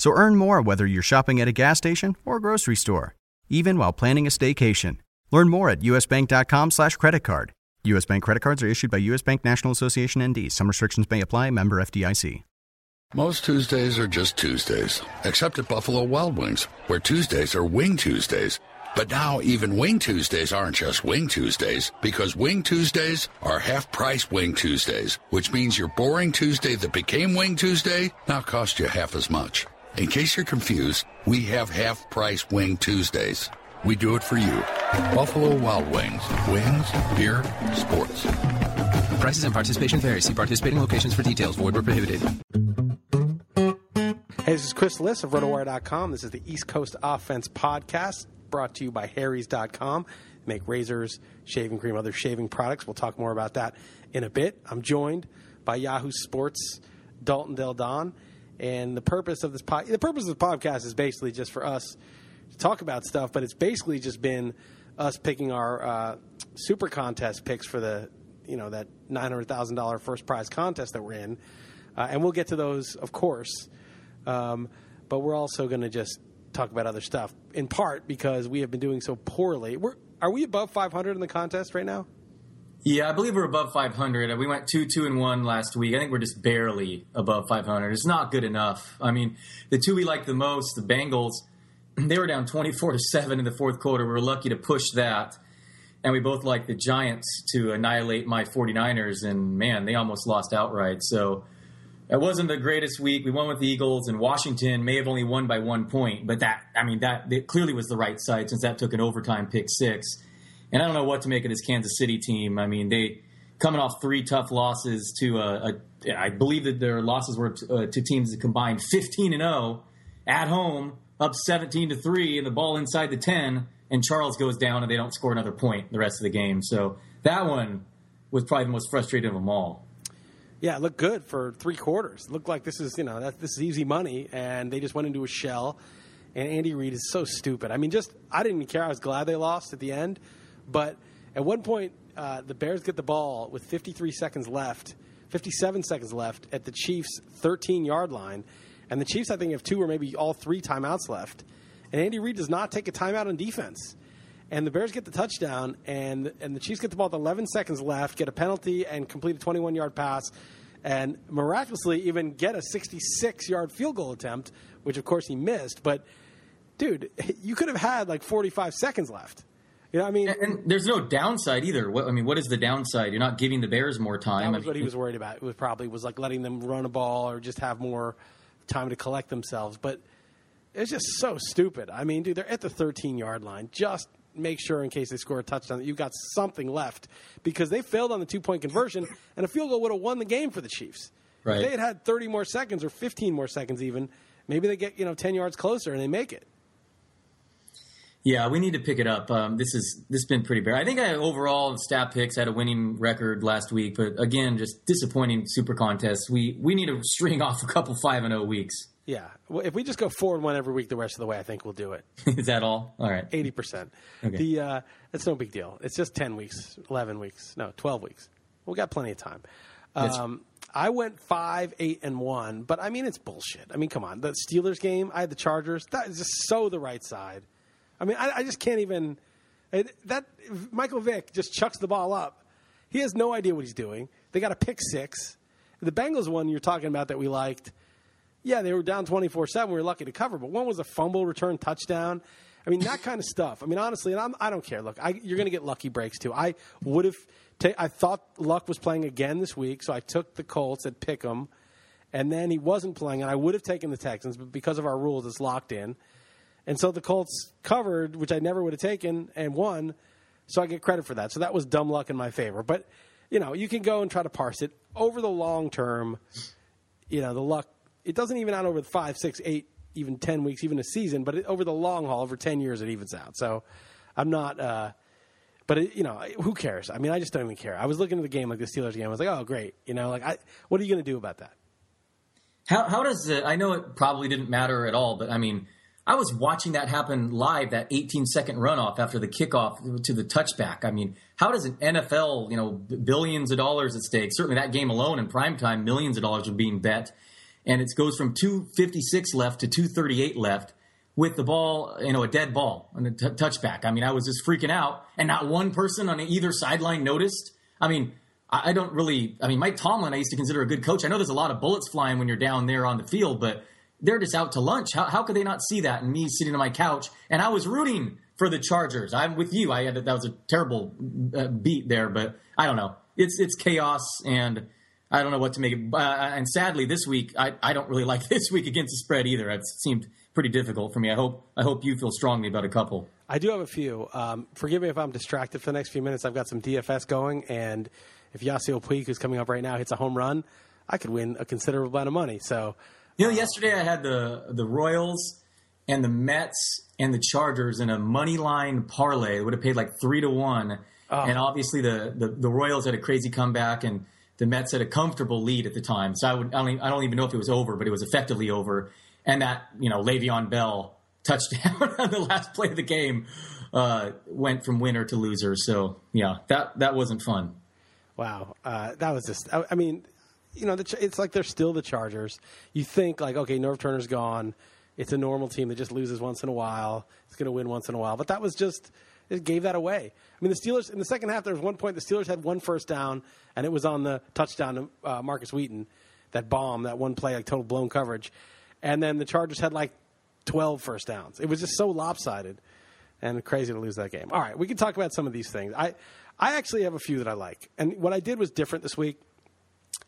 So earn more whether you're shopping at a gas station or grocery store, even while planning a staycation. Learn more at usbank.com slash credit card. U.S. Bank credit cards are issued by U.S. Bank National Association ND. Some restrictions may apply. Member FDIC. Most Tuesdays are just Tuesdays, except at Buffalo Wild Wings, where Tuesdays are Wing Tuesdays. But now even Wing Tuesdays aren't just Wing Tuesdays, because Wing Tuesdays are half price Wing Tuesdays, which means your boring Tuesday that became Wing Tuesday now costs you half as much. In case you're confused, we have half price Wing Tuesdays. We do it for you. Buffalo Wild Wings. Wings, beer, sports. Prices and participation vary. See participating locations for details. Void where prohibited. Hey, this is Chris Liss of RotoWire.com. This is the East Coast Offense Podcast brought to you by Harry's.com. Make razors, shaving cream, other shaving products. We'll talk more about that in a bit. I'm joined by Yahoo Sports, Dalton Del Don. And the purpose of this pod, the purpose of the podcast is basically just for us to talk about stuff, but it's basically just been us picking our uh, super contest picks for the, you know, that $900,000 first prize contest that we're in. Uh, and we'll get to those, of course. Um, but we're also going to just talk about other stuff, in part because we have been doing so poorly. We're, are we above 500 in the contest right now? Yeah, I believe we're above 500. We went two, two, and one last week. I think we're just barely above 500. It's not good enough. I mean, the two we like the most, the Bengals, they were down 24 to seven in the fourth quarter. We were lucky to push that, and we both like the Giants to annihilate my 49ers. And man, they almost lost outright. So it wasn't the greatest week. We won with the Eagles, and Washington may have only won by one point, but that I mean that clearly was the right side since that took an overtime pick six. And I don't know what to make of this Kansas City team. I mean, they coming off three tough losses to a, a I believe that their losses were to, uh, to teams that combined 15 and 0 at home, up 17 to three, and the ball inside the 10, and Charles goes down and they don't score another point the rest of the game. So that one was probably the most frustrating of them all. Yeah, it looked good for three quarters. It looked like this is you know that this is easy money, and they just went into a shell. And Andy Reid is so stupid. I mean, just I didn't care. I was glad they lost at the end, but at one point uh, the Bears get the ball with 53 seconds left, 57 seconds left at the Chiefs' 13 yard line, and the Chiefs I think have two or maybe all three timeouts left, and Andy Reid does not take a timeout on defense. And the Bears get the touchdown, and and the Chiefs get the ball with 11 seconds left, get a penalty, and complete a 21 yard pass, and miraculously even get a 66 yard field goal attempt, which of course he missed. But dude, you could have had like 45 seconds left. You know, I mean, and, and there's no downside either. What, I mean, what is the downside? You're not giving the Bears more time. That was I what he was worried about. It was probably was like letting them run a ball or just have more time to collect themselves. But it's just so stupid. I mean, dude, they're at the 13 yard line. Just make sure in case they score a touchdown that you've got something left because they failed on the two point conversion and a field goal would have won the game for the Chiefs. Right. If they had had 30 more seconds or 15 more seconds even, maybe they get, you know, 10 yards closer and they make it. Yeah, we need to pick it up. Um, this is this has been pretty bad. I think I overall stat picks had a winning record last week, but again, just disappointing super contests. We we need to string off a couple five and zero weeks. Yeah. Well, if we just go four and one every week the rest of the way, I think we'll do it. is that all? All right. Eighty percent. Okay. The uh, it's no big deal. It's just ten weeks, eleven weeks, no, twelve weeks. We got plenty of time. Um, I went five, eight, and one, but I mean it's bullshit. I mean, come on, the Steelers game, I had the Chargers. That is just so the right side. I mean, I, I just can't even. It, that Michael Vick just chucks the ball up. He has no idea what he's doing. They got a pick six. The Bengals one you're talking about that we liked. Yeah, they were down 24 7. We were lucky to cover, but one was a fumble return touchdown. I mean, that kind of stuff. I mean, honestly, and I'm, I don't care. Look, I, you're going to get lucky breaks too. I would have. Ta- I thought Luck was playing again this week, so I took the Colts at Pick'em, and then he wasn't playing, and I would have taken the Texans, but because of our rules, it's locked in, and so the Colts covered, which I never would have taken, and won. So I get credit for that. So that was dumb luck in my favor. But you know, you can go and try to parse it over the long term. You know, the luck it doesn't even out over five, six, eight, even ten weeks, even a season. But it, over the long haul, over ten years, it evens out. So I'm not. Uh, but it, you know, who cares? I mean, I just don't even care. I was looking at the game like the Steelers game. I was like, oh, great. You know, like, I, what are you going to do about that? How how does it? I know it probably didn't matter at all, but I mean, I was watching that happen live. That 18 second runoff after the kickoff to the touchback. I mean, how does an NFL, you know, billions of dollars at stake? Certainly, that game alone in prime time, millions of dollars are being bet, and it goes from 256 left to 238 left with the ball, you know, a dead ball and a t- touchback. I mean, I was just freaking out, and not one person on either sideline noticed. I mean, I, I don't really. I mean, Mike Tomlin, I used to consider a good coach. I know there's a lot of bullets flying when you're down there on the field, but they're just out to lunch. How, how could they not see that? And me sitting on my couch, and I was rooting for the Chargers. I'm with you. I had that was a terrible uh, beat there, but I don't know. It's it's chaos, and I don't know what to make it. Uh, and sadly, this week I, I don't really like this week against the spread either. It seemed pretty difficult for me. I hope I hope you feel strongly about a couple. I do have a few. Um, forgive me if I'm distracted for the next few minutes. I've got some DFS going, and if Yasiel Puig, who's coming up right now, hits a home run, I could win a considerable amount of money. So, you know, yesterday I had the the Royals and the Mets and the Chargers in a money line parlay. It would have paid like three to one, oh. and obviously the, the the Royals had a crazy comeback and. The Mets had a comfortable lead at the time, so I would I don't, I don't even know if it was over, but it was effectively over and that you know Le'Veon Bell touchdown on the last play of the game uh, went from winner to loser. So yeah, that that wasn't fun. Wow, uh, that was just. I, I mean, you know, the, it's like they're still the Chargers. You think like, okay, Norv Turner's gone. It's a normal team that just loses once in a while. It's going to win once in a while. But that was just it gave that away. I mean, the Steelers in the second half there was one point the Steelers had one first down, and it was on the touchdown to uh, Markus Wheaton, that bomb, that one play, like total blown coverage and then the Chargers had like 12 first downs. It was just so lopsided and crazy to lose that game. All right, we can talk about some of these things. I I actually have a few that I like. And what I did was different this week.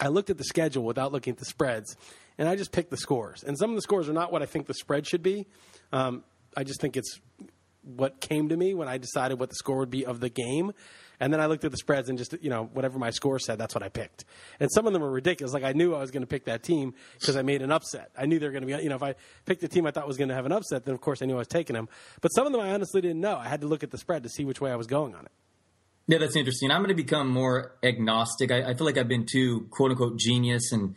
I looked at the schedule without looking at the spreads, and I just picked the scores. And some of the scores are not what I think the spread should be. Um, I just think it's what came to me when I decided what the score would be of the game. And then I looked at the spreads and just, you know, whatever my score said, that's what I picked. And some of them were ridiculous. Like I knew I was going to pick that team because I made an upset. I knew they were going to be, you know, if I picked a team I thought was going to have an upset, then of course I knew I was taking them. But some of them I honestly didn't know. I had to look at the spread to see which way I was going on it. Yeah, that's interesting. I'm going to become more agnostic. I, I feel like I've been too quote unquote genius and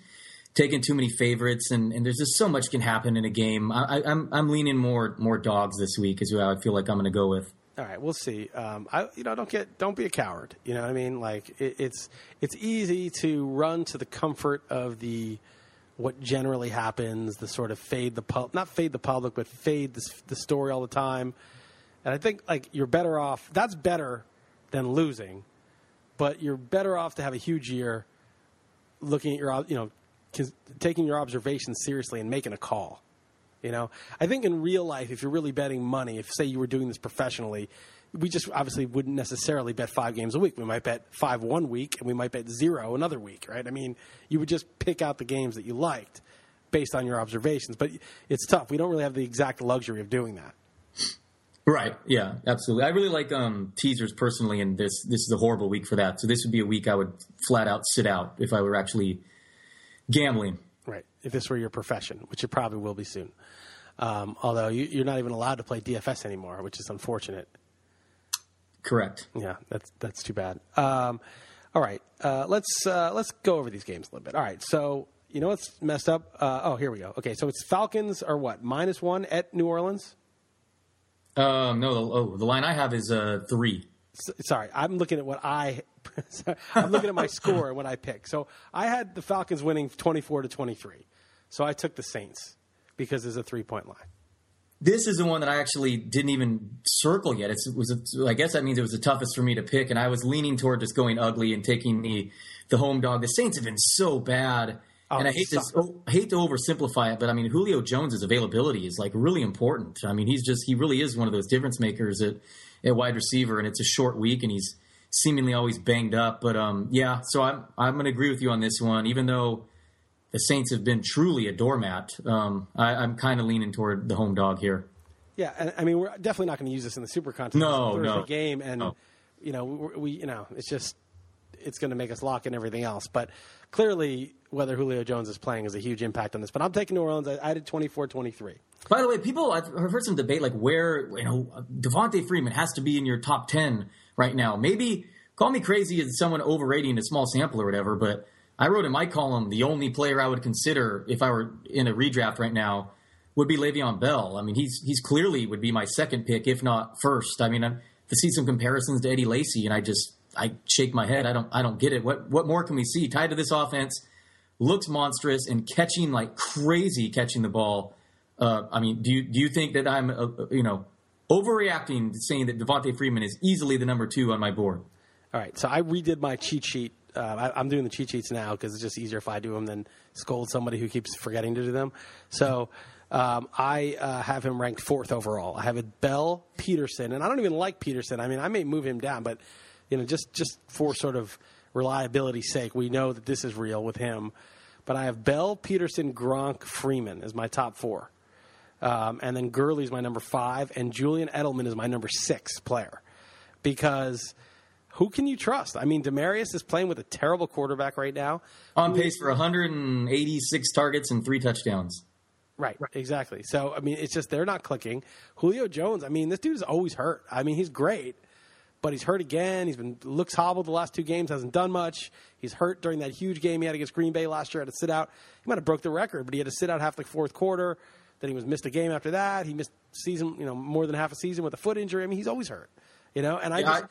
taking too many favorites, and, and there's just so much can happen in a game. I, am I'm, I'm leaning more more dogs this week is I feel like I'm going to go with all right, we'll see. Um, I, you know, don't get, don't be a coward. You know what I mean? Like it, it's, it's easy to run to the comfort of the, what generally happens, the sort of fade the pub, not fade the public, but fade the, the story all the time. And I think like you're better off. That's better than losing, but you're better off to have a huge year, looking at your, you know, taking your observations seriously and making a call. You know, I think in real life, if you're really betting money, if say you were doing this professionally, we just obviously wouldn't necessarily bet five games a week. We might bet five one week, and we might bet zero another week, right? I mean, you would just pick out the games that you liked based on your observations. But it's tough. We don't really have the exact luxury of doing that. Right. Yeah. Absolutely. I really like um, teasers personally, and this this is a horrible week for that. So this would be a week I would flat out sit out if I were actually gambling. Right. If this were your profession, which it probably will be soon. Um, although you, are not even allowed to play DFS anymore, which is unfortunate. Correct. Yeah, that's that's too bad. Um, all right, uh, let's uh, let's go over these games a little bit. All right, so you know what's messed up? Uh, oh, here we go. Okay, so it's Falcons are what minus one at New Orleans. Um, no, oh, the line I have is uh, three. sorry, I'm looking at what I. I'm looking at my score and what I picked. So I had the Falcons winning 24 to 23. So I took the Saints because there's a three point line. This is the one that I actually didn't even circle yet. It's, it was, a, I guess that means it was the toughest for me to pick, and I was leaning toward just going ugly and taking the the home dog. The Saints have been so bad, Oh, and I he hate to sucks. oh, hate to oversimplify it, but I mean Julio Jones's availability is like really important. I mean he's just he really is one of those difference makers at at wide receiver, and it's a short week, and he's seemingly always banged up. But um, yeah, so I'm I'm going to agree with you on this one, even though the Saints have been truly a doormat. Um, I, I'm kind of leaning toward the home dog here. Yeah, and I mean, we're definitely not going to use this in the super contest. No, It's a Thursday no. game, and No. you know, we, we, you know, it's just it's going to make us lock in everything else. But clearly, whether Julio Jones is playing is a huge impact on this. But I'm taking New Orleans. I, I did 24-23. By the way, people I've heard some debate like where you know Devonta Freeman has to be in your top ten right now. Maybe call me crazy as someone overrating a small sample or whatever, but I wrote in my column the only player I would consider if I were in a redraft right now would be Le'Veon Bell. I mean, he's he's clearly would be my second pick, if not first. I mean, I to see some comparisons to Eddie Lacy, and I just I shake my head. I don't I don't get it. What what more can we see tied to this offense? Looks monstrous and catching like crazy, catching the ball. Uh, I mean, do you do you think that I'm uh, you know overreacting saying that Devonta Freeman is easily the number two on my board? All right, so I redid my cheat sheet. Uh, I, I'm doing the cheat sheets now because it's just easier if I do them than scold somebody who keeps forgetting to do them. So um, I uh, have him ranked fourth overall. I have it Bell Peterson, and I don't even like Peterson. I mean, I may move him down, but you know, just just for sort of reliability's sake, we know that this is real with him. But I have Bell, Peterson, Gronk, Freeman as my top four. Um, and then Gurley's my number five, and Julian Edelman is my number six player. Because who can you trust? I mean, Demaryius is playing with a terrible quarterback right now. On pace for 186 targets and three touchdowns. Right, exactly. So, I mean, it's just they're not clicking. Julio Jones, I mean, this dude's always hurt. I mean, he's great, but he's hurt again. He's been looks hobbled the last two games, hasn't done much. He's hurt during that huge game he had against Green Bay last year. Had to sit out. He might have broke the record, but he had to sit out half the fourth quarter. Then he was missed a game after that. He missed season, you know, more than half a season with a foot injury. I mean, he's always hurt. You know, and I Yeah, just I,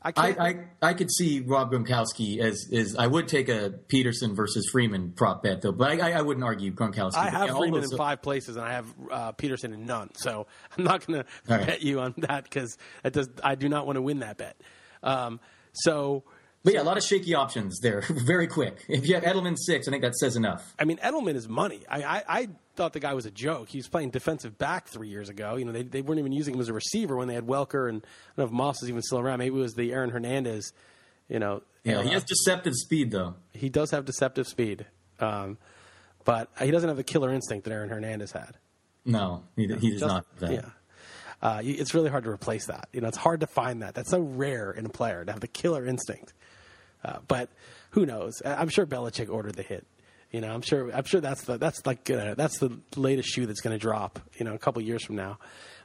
I, can't. I, I could see Rob Gronkowski as is. I would take a Peterson versus Freeman prop bet though, but I, I, I wouldn't argue Gronkowski. I have Freeman those- in five places, and I have uh, Peterson in none. So I'm not going to bet you on that because does. I do not want to win that bet. Um, so But yeah, a lot of shaky options there. Very quick. If you have Edelman six, I think that says enough. I mean, Edelman is money. I, I, I thought the guy was a joke. He was playing defensive back three years ago. You know, they, they weren't even using him as a receiver when they had Welker, and I don't know if Moss is even still around. Maybe it was the Aaron Hernandez. You know, Yeah, uh, he has deceptive speed though. he does have deceptive speed, um, but he doesn't have the killer instinct that Aaron Hernandez had. No, he, he does Just- not. Yeah. Uh, it's really hard to replace that. You know, it's hard to find that. That's so rare in a player to have the killer instinct. Uh, but who knows? I'm sure Belichick ordered the hit. You know, I'm sure. I'm sure that's the that's like uh, that's the latest shoe that's going to drop. You know, a couple years from now,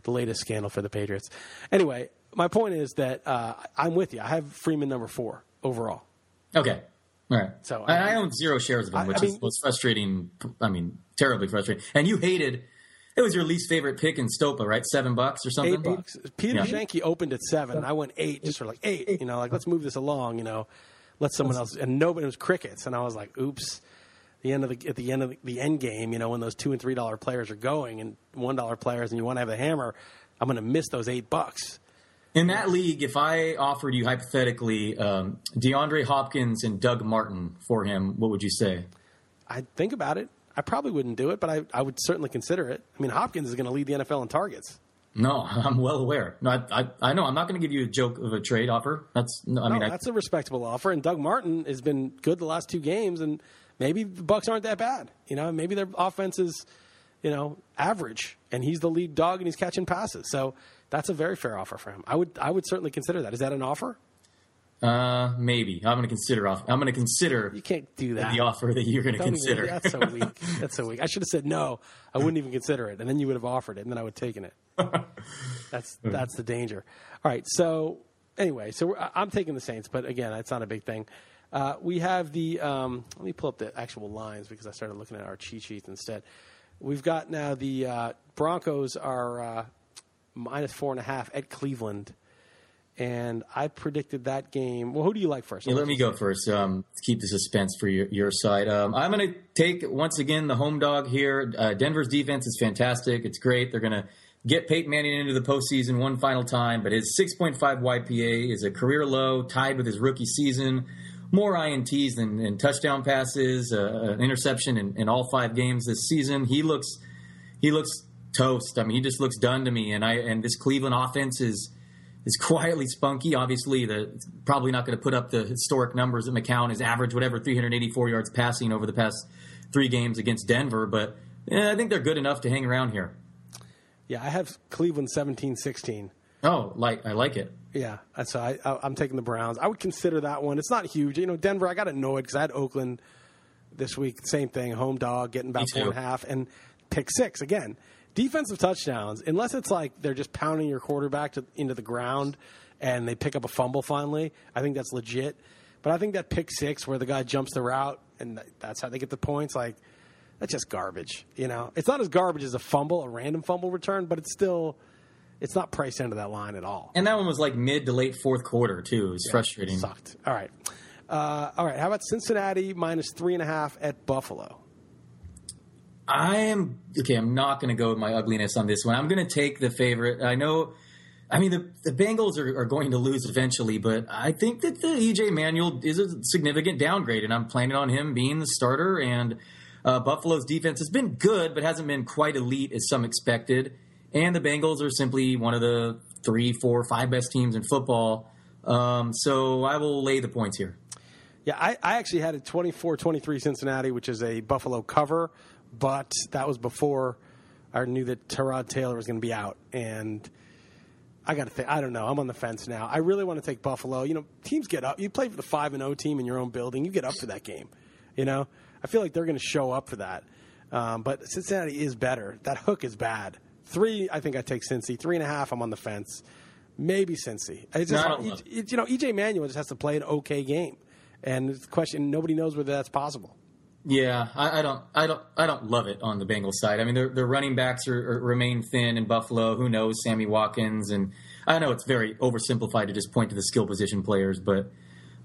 the latest scandal for the Patriots. Anyway, my point is that uh, I'm with you. I have Freeman number four overall. Okay. All right. So, I, I- own zero shares of him, which I is mean- most frustrating. I mean, terribly frustrating. And you hated. It was your least favorite pick in Stopa, right? Seven bucks or something. Eight bucks. Peter Yeah. Schoenke opened at seven, and I went eight, just sort of like eight. You know, like let's move this along. You know, let someone else. And nobody it was crickets, and I was like, oops. The end of the at the end of the, the end game, you know, when those two and three dollar players are going, and one dollar players, and you want to have the hammer, I'm going to miss those eight bucks. In that league, if I offered you hypothetically um, DeAndre Hopkins and Doug Martin for him, what would you say? I'd think about it. I probably wouldn't do it, but I, I would certainly consider it. I mean, Hopkins is going to lead the NFL in targets. No, I'm well aware. No, I, I, I know. I'm not going to give you a joke of a trade offer. That's. No, I No, mean, that's a respectable offer. And Doug Martin has been good the last two games, and maybe the Bucs aren't that bad. You know, maybe their offense is, you know, average, and he's the lead dog, and he's catching passes. So that's a very fair offer for him. I would I would certainly consider that. Is that an offer? uh, maybe I'm going to consider off. I'm going to consider You can't do that. the offer that you're going to consider. that's so weak. That's so weak. I should have said no. I wouldn't even consider it, and then you would have offered it, and then I would have taken it. That's that's the danger. All right. So anyway, so I'm taking the Saints, but again, it's not a big thing. Uh, we have the. Um, let me pull up the actual lines because I started looking at our cheat sheets instead. We've got now the uh, Broncos are uh, minus four and a half at Cleveland, and I predicted that game. Well, who do you like first? Yeah, let me go first. Um, keep the suspense for your, your side. Um, I'm going to take once again the home dog here. Uh, Denver's defense is fantastic. It's great. They're going to get Peyton Manning into the postseason one final time. But his 6.5 YPA is a career low, tied with his rookie season. more ints than, than touchdown passes, uh, an interception in, in all five games this season. He looks he looks toast. I mean, he just looks done to me. And I and this Cleveland offense is is quietly spunky. Obviously, the probably not going to put up the historic numbers that McCown has averaged, whatever 384 yards passing over the past three games against Denver. But yeah, I think they're good enough to hang around here. Yeah, I have Cleveland 17-16. Oh, like I like it. Yeah, so I, I, I'm taking the Browns. I would consider that one. It's not huge. You know, Denver. I got annoyed because I had Oakland this week. Same thing, home dog, getting about four and a half, and pick six again. Defensive touchdowns, unless it's like they're just pounding your quarterback to, into the ground and they pick up a fumble finally. I think that's legit. But I think that pick six where the guy jumps the route and that's how they get the points, like that's just garbage. You know, it's not as garbage as a fumble, a random fumble return, but it's still it's not priced into that line at all. And that one was like mid to late fourth quarter too. It was Yeah, frustrating. Sucked. All right. Uh, all right. How about Cincinnati minus three and a half at Buffalo? I am okay. I'm not going to go with my ugliness on this one. I'm going to take the favorite. I know. I mean, the, the Bengals are, are going to lose eventually, but I think that the EJ Manuel is a significant downgrade, and I'm planning on him being the starter. And uh, Buffalo's defense has been good, but hasn't been quite elite as some expected. And the Bengals are simply one of the three, four, five best teams in football. Um, so I will lay the points here. Yeah, I, I actually had a 24 23 Cincinnati, which is a Buffalo cover, but that was before I knew that Tyrod Taylor was going to be out. And I got to think, I don't know. I'm on the fence now. I really want to take Buffalo. You know, teams get up. You play for the 5 and 0 team in your own building, you get up for that game. You know, I feel like they're going to show up for that. Um, but Cincinnati is better. That hook is bad. Three, I think I take Cincy. Three and a half, I'm on the fence. Maybe Cincy. It's just, No, I it- you know, EJ Manuel just has to play an okay game, and it's the question nobody knows whether that's possible. Yeah, I, I don't, I don't, I don't love it on the Bengals side. I mean, their their running backs are, are, remain thin in Buffalo. Who knows, Sammy Watkins, and I know it's very oversimplified to just point to the skill position players, but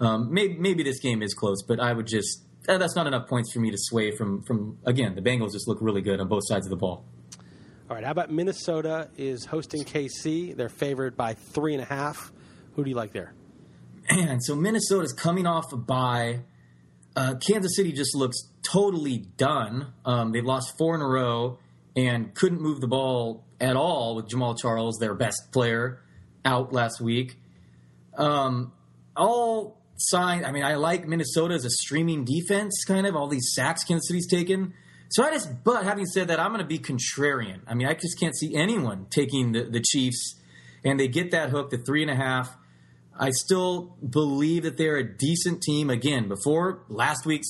um, maybe maybe this game is close. But I would just that's not enough points for me to sway from from again. The Bengals just look really good on both sides of the ball. All right, how about Minnesota is hosting KC? They're favored by three and a half. Who do you like there? Man, so Minnesota's coming off a bye. Uh, Kansas City just looks totally done. Um, they've lost four in a row and couldn't move the ball at all with Jamaal Charles, their best player, out last week. Um, all sign. I mean, I like Minnesota as a streaming defense, kind of all these sacks Kansas City's taken. So I just, but having said that, I'm going to be contrarian. I mean, I just can't see anyone taking the, the Chiefs, and they get that hook the three and a half. I still believe that they're a decent team. Again, before last week's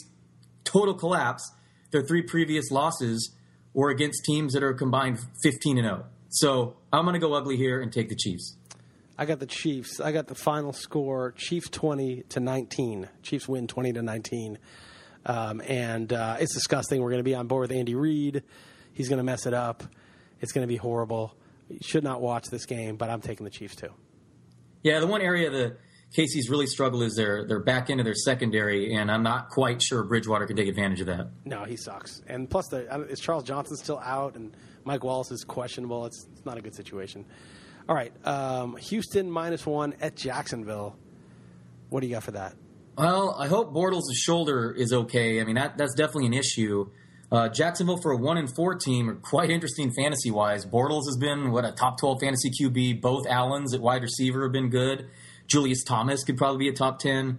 total collapse, their three previous losses were against teams that are combined 15 and 0. So I'm going to go ugly here and take the Chiefs. I got the Chiefs. I got the final score: Chiefs twenty to nineteen. Chiefs win twenty to nineteen, um, and uh, it's disgusting. We're going to be on board with Andy Reid. He's going to mess it up. It's going to be horrible. You should not watch this game, but I'm taking the Chiefs too. Yeah, the one area the Casey's really struggle is their their back end of their secondary, and I'm not quite sure Bridgewater can take advantage of that. No, he sucks. And plus, the, is Charles Johnson still out, and Mike Wallace is questionable. It's, it's not a good situation. All right, um, Houston minus one at Jacksonville. What do you got for that? Well, I hope Bortles' shoulder is okay. I mean, that that's definitely an issue. Uh, Jacksonville for a one and four team are quite interesting fantasy wise. Bortles has been what a top twelve fantasy QB. Both Allens at wide receiver have been good. Julius Thomas could probably be a top ten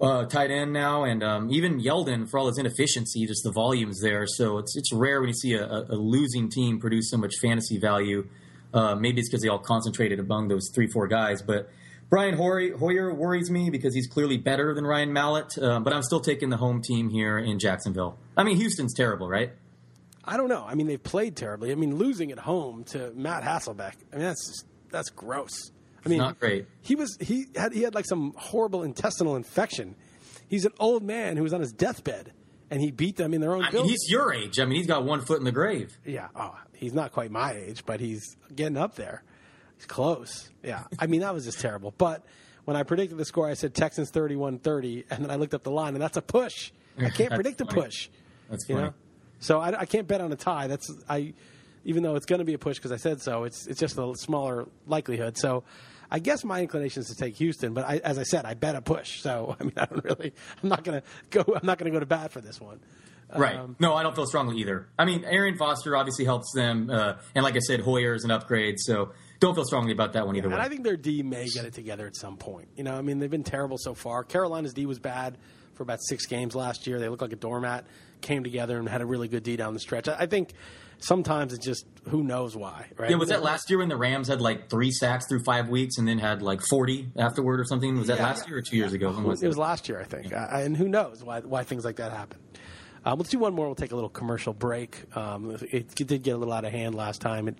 uh, tight end now, and um, even Yeldon for all his inefficiency, just the volumes there. So it's it's rare when you see a, a losing team produce so much fantasy value. Uh, maybe it's because they all concentrated among those three four guys, but. Brian Hoyer, Hoyer worries me because he's clearly better than Ryan Mallett, uh, but I'm still taking the home team here in Jacksonville. I mean, Houston's terrible, right? I don't know. I mean, they've played terribly. I mean, losing at home to Matt Hasselbeck. I mean, that's just, that's gross. I mean, not great. He was he had he had like some horrible intestinal infection. He's an old man who was on his deathbed, and he beat them in their own I mean, he's your age. I mean, he's got one foot in the grave. Yeah. Oh, he's not quite my age, but he's getting up there. He's close. Yeah. I mean, that was just terrible. But when I predicted the score, I said Texans 31 30, and then I looked up the line, and that's a push. I can't predict a push. That's You funny. know? So I, I can't bet on a tie. That's I, even though it's going to be a push because I said so. It's it's just a smaller likelihood. So I guess my inclination is to take Houston, but I, as I said, I bet a push. So I mean, I don't really. I'm not gonna go. I'm not gonna go to bat for this one. Right. Um, no, I don't feel strongly either. I mean, Arian Foster obviously helps them, uh, and like I said, Hoyer is an upgrade. So don't feel strongly about that one either And way. I think their D may get it together at some point. You know, I mean, they've been terrible so far. Carolina's D was bad for about six games last year. They looked like a doormat, came together and had a really good D down the stretch. I I think sometimes it's just who knows why, right? yeah, was that last year when the Rams had like three sacks through five weeks and then had like 40 afterward or something? Was that Yeah, last yeah. year or two years ago? When was It was last year, I think. Uh, and who knows why, why things like that happen. Um, let's do one more. We'll take a little commercial break. Um, it, it did get a little out of hand last time. It,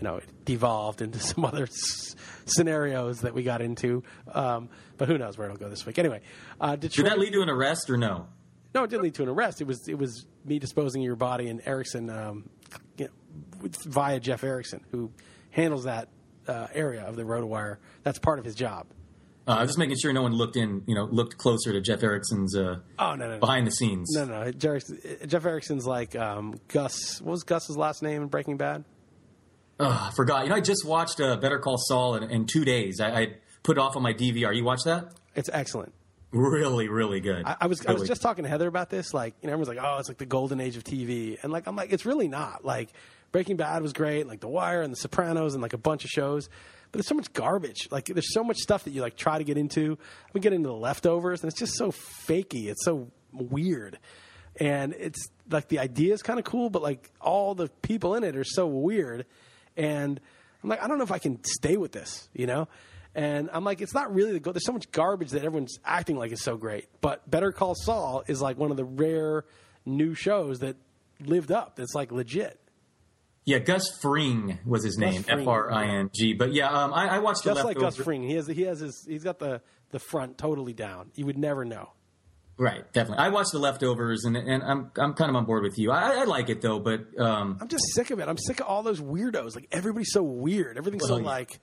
you know, it devolved into some other s- scenarios that we got into. Um, but who knows where it'll go this week? Anyway, uh, Did that lead to an arrest or no? No, it didn't lead to an arrest. It was it was me disposing of your body and Erickson um, you know, via Jeff Erickson, who handles that uh, area of the RotoWire. That's part of his job. Uh, just making sure no one looked in, you know, looked closer to Jeff Erickson's uh, Oh no, no, no. behind the scenes. No, no, no. Jeff Erickson's like um, Gus. What was Gus's last name in Breaking Bad? Ugh, I forgot. You know, I just watched uh, Better Call Saul in, in two days. I, I put it off on my DVR. You watch that? It's excellent. Really, really good. I, I was I was just talking to Heather about this. Like, you know, everyone's like, "Oh, it's like the golden age of TV," and like, I'm like, it's really not. Like, Breaking Bad was great, like The Wire and The Sopranos, and like a bunch of shows. But there's so much garbage. Like, there's so much stuff that you like try to get into. We get into the leftovers, and it's just so fakey. It's so weird, and it's like the idea is kind of cool, but like all the people in it are so weird, and I'm like, I don't know if I can stay with this, you know. And I'm like, it's not really the go. There's so much garbage that everyone's acting like is so great. But Better Call Saul is like one of the rare new shows that lived up. It's like legit. Yeah, Gus Fring was his name, Fring, F R I N G. But yeah, um, I, I watched the Just like Gus Fring, he has he has his he's got the the front totally down. You would never know. Right, definitely. I watched the leftovers, and and I'm I'm kind of on board with you. I, I like it though, but um, I'm just sick of it. I'm sick of all those weirdos. Like everybody's so weird. Everything's so yeah. like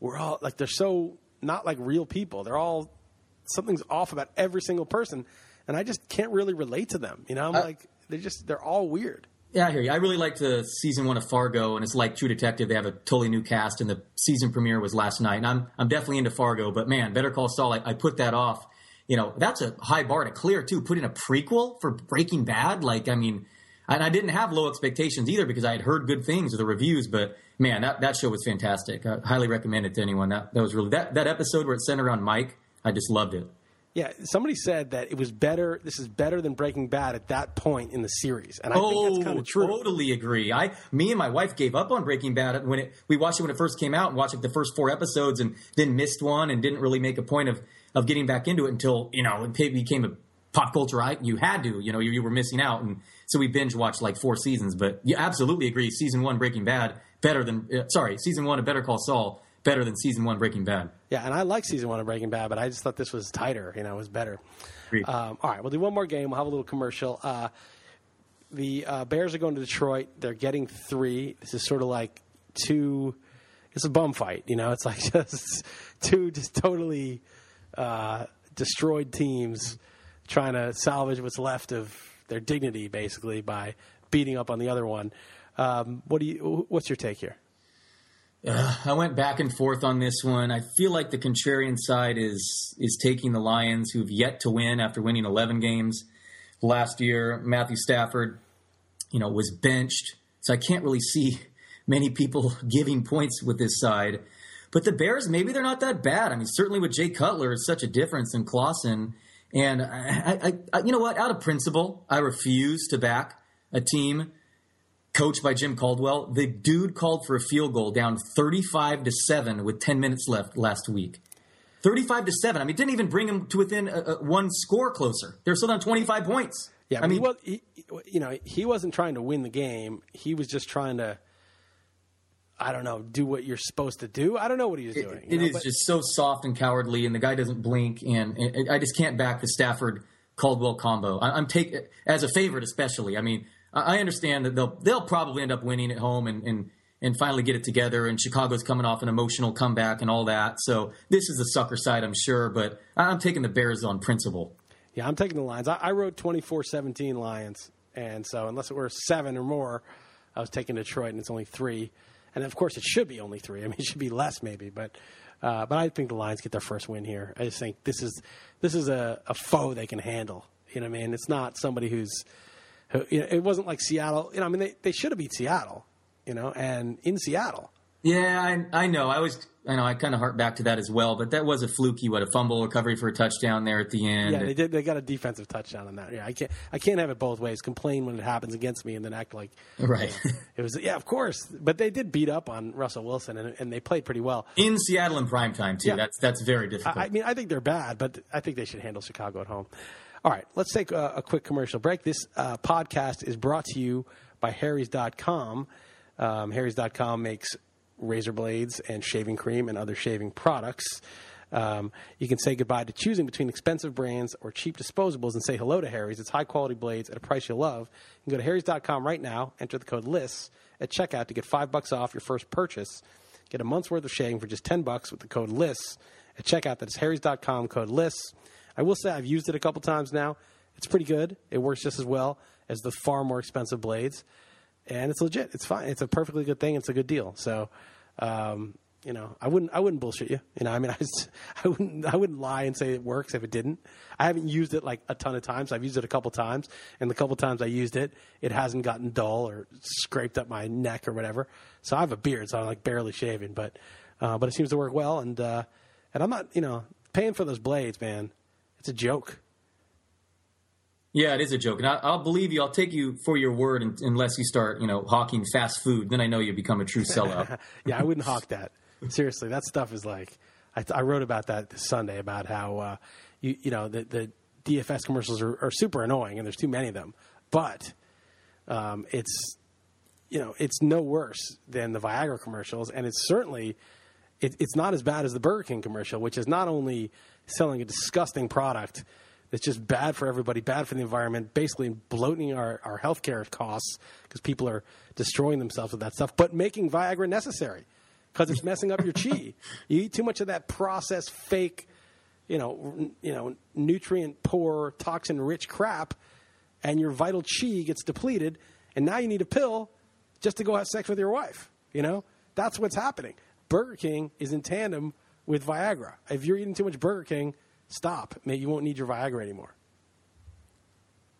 we're all like they're so not like real people. They're all something's off about every single person, and I just can't really relate to them. You know, I'm like they're just they're all weird. Yeah, I hear you. I really liked the season one of Fargo, and it's like True Detective. They have a totally new cast, and the season premiere was last night. And I'm I'm definitely into Fargo, but man, Better Call Saul, I, I put that off. You know, that's a high bar to clear too. Put in a prequel for Breaking Bad, like I mean. And I didn't have low expectations either because I had heard good things of the reviews. But man, that, that show was fantastic. I highly recommend it to anyone. That that was really that that episode where it's centered on Mike. I just loved it. Yeah, somebody said that it was better. This is better than Breaking Bad at that point in the series, and I think that's kind of true. Oh, Totally agree. I, me and my wife gave up on Breaking Bad when it. We watched it when it first came out and watched like the first four episodes, and then missed one and didn't really make a point of of getting back into it until you know it became a pop culture. I you had to, you know, you, you were missing out, and so we binge watched like four seasons. But you absolutely agree. Season one Breaking Bad better than uh, sorry, season one of Better Call Saul better than season one Breaking Bad. Yeah, and I like season one of Breaking Bad, but I just thought this was tighter. You know, it was better. Um, all right, we'll do one more game. We'll have a little commercial. Uh, the uh, Bears are going to Detroit. They're getting three. This is sort of like two. It's a bum fight, you know. It's like just two just totally uh, destroyed teams trying to salvage what's left of their dignity, basically by beating up on the other one. Um, what do you? What's your take here? Uh, I went back and forth on this one. I feel like the contrarian side is is taking the Lions, who've yet to win after winning 11 games last year. Matthew Stafford, you know, was benched, so I can't really see many people giving points with this side. But the Bears, maybe they're not that bad. I mean, certainly with Jay Cutler, it's such a difference in Clausen. And I, I, I, you know what? Out of principle, I refuse to back a team coached by Jim Caldwell. The dude called for a field goal down 35 to 7 with 10 minutes left last week. 35 to 7. I mean, it didn't even bring him to within a, a one score closer. They're still down 25 points. Yeah, I mean, he you know, he wasn't trying to win the game. He was just trying to, I don't know, do what you're supposed to do. I don't know what he was doing. you it know, is but- just so soft and cowardly, and the guy doesn't blink, and, and I just can't back the Stafford Caldwell combo. I, I'm take as a favorite, especially. I mean, I understand that they'll they'll probably end up winning at home and and and finally get it together. And Chicago's coming off an emotional comeback and all that, so this is the sucker side, I'm sure. But I'm taking the Bears on principle. Yeah, I'm taking the Lions. I, I wrote 24-17 Lions, and so unless it were seven or more, I was taking Detroit, and it's only three. and of course it should be only three. I mean, it should be less maybe, but uh, but I think the Lions get their first win here. I just think this is this is a, a foe they can handle. You know what I mean? It's not somebody who's who, you know, it wasn't like Seattle. You know, I mean they they should have beat Seattle. You know, and in Seattle. Yeah, I, I know. I was, I know. I kind of hark back to that as well. But that was a fluky, what a fumble recovery for a touchdown there at the end. Yeah, they did. They got a defensive touchdown on that. Yeah, I can't. I can't have it both ways. Complain when it happens against me, and then act like Right. you know, it was. Yeah, of course. But they did beat up on Russell Wilson, and, and they played pretty well. in Seattle in prime time too. Yeah. That's that's very difficult. I, I mean, I think they're bad, but I think they should handle Chicago at home. All right, let's take a, a quick commercial break. This uh, podcast is brought to you by Harry's.com. Um, Harry's.com makes razor blades and shaving cream and other shaving products. Um, you can say goodbye to choosing between expensive brands or cheap disposables and say hello to Harry's. It's high quality blades at a price you love. You can go to Harry's.com right now, enter the code LISS at checkout to get five bucks off your first purchase. Get a month's worth of shaving for just 10 bucks with the code LISS at checkout. That's harrys.com code LISS. I will say I've used it a couple times now. It's pretty good. It works just as well as the far more expensive blades. And it's legit. It's fine. It's a perfectly good thing. It's a good deal. So, um, you know, I wouldn't, I wouldn't bullshit you. You know, I mean, I, just, I wouldn't, I wouldn't lie and say it works if it didn't. I haven't used it like a ton of times. I've used it a couple times, and the couple times I used it, it hasn't gotten dull or scraped up my neck or whatever. So I have a beard, so I'm like barely shaving, but, uh, but it seems to work well. And, uh, and I'm not, you know, paying for those blades, man. It's a joke. yeah, it is a joke, and I, I'll believe you. I'll take you for your word un- unless you start, you know, hawking fast food. Then I know you become a true sellout. yeah, I wouldn't hawk that. Seriously, that stuff is like I, I wrote about that this Sunday about how uh, you you know the, the DFS commercials are, are super annoying and there's too many of them, but um, it's you know it's no worse than the Viagra commercials, and it's certainly it, it's not as bad as the Burger King commercial, which is not only selling a disgusting product that's just bad for everybody, bad for the environment, basically bloating our, our healthcare costs because people are destroying themselves with that stuff, but making Viagra necessary because it's messing up your chi. You eat too much of that processed, fake, you know, you know, nutrient poor, toxin rich crap, and your vital chi gets depleted, and now you need a pill just to go have sex with your wife. You know, that's what's happening. Burger King is in tandem with Viagra. If you're eating too much Burger King, stop. Maybe you won't need your Viagra anymore.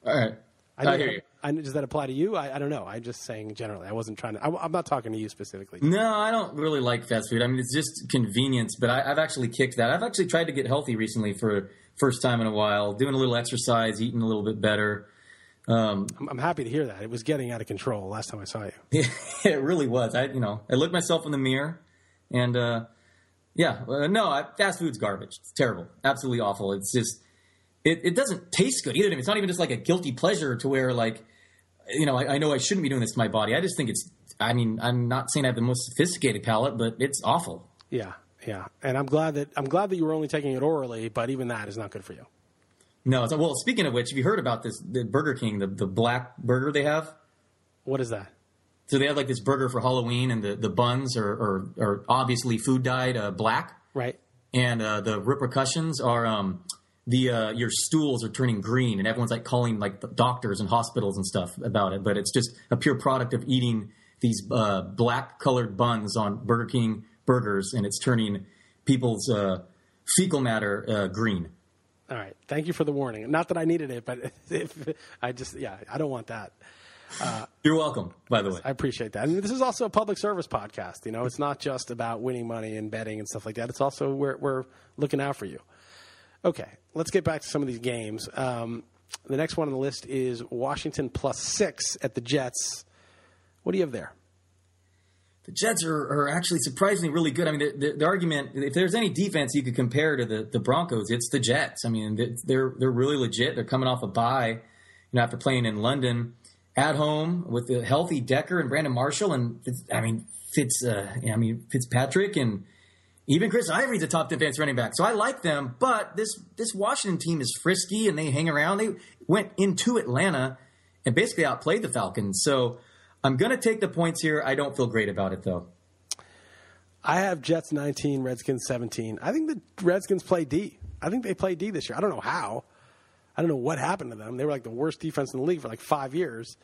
All right, I, know hear that- you. I, does that apply to you? I, I don't know. I'm just saying generally. I wasn't trying to. I, I'm not talking to you specifically. No, I don't really like fast food. I mean, it's just convenience. But I, I've actually kicked that. I've actually tried to get healthy recently for first time in a while, doing a little exercise, eating a little bit better. Um, I'm, I'm happy to hear that. It was getting out of control last time I saw you. it really was. I, you know, I looked myself in the mirror, and uh, yeah, uh, no, fast food's garbage. It's terrible, absolutely awful. It's just, it, it doesn't taste good either. It's not even just like a guilty pleasure to where like, you know, I, I know I shouldn't be doing this to my body. I just think it's. I mean, I'm not saying I have the most sophisticated palate, but it's awful. Yeah, yeah. And I'm glad that I'm glad that you were only taking it orally, but even that is not good for you. No, well, speaking of which, have you heard about this? The Burger King, the, the black burger they have. What is that? So they have like this burger for Halloween, and the, the buns are, are, are obviously food dyed uh, black, Right. and uh, the repercussions are um, the uh, your stools are turning green, and everyone's like calling like the doctors and hospitals and stuff about it. But it's just a pure product of eating these uh, black colored buns on Burger King burgers, and it's turning people's uh, fecal matter uh, green. All right. Thank you for the warning. Not that I needed it, but if I just yeah, I don't want that. You're welcome, by the way. I appreciate that. And this is also a public service podcast. You know, it's not just about winning money and betting and stuff like that. It's also we're we're looking out for you. Okay, let's get back to some of these games. Um, the next one on the list is Washington plus six at the Jets. What do you have there? the Jets are, are actually surprisingly really good. I mean, the, the, the argument, if there's any defense you could compare to the, the Broncos, it's the Jets. I mean, they're they're really legit. They're coming off a bye, you know, after playing in London at home with the healthy Decker and Brandon Marshall, and I mean Fitz, uh, I mean Fitzpatrick, and even Chris Ivory's a top defense running back. So I like them, but this this Washington team is frisky and they hang around. They went into Atlanta and basically outplayed the Falcons. So. I'm going to take the points here. I don't feel great about it, though. I have Jets 19, Redskins 17. I think the Redskins play D. I think they play D this year. I don't know how. I don't know what happened to them. They were like the worst defense in the league for like five years.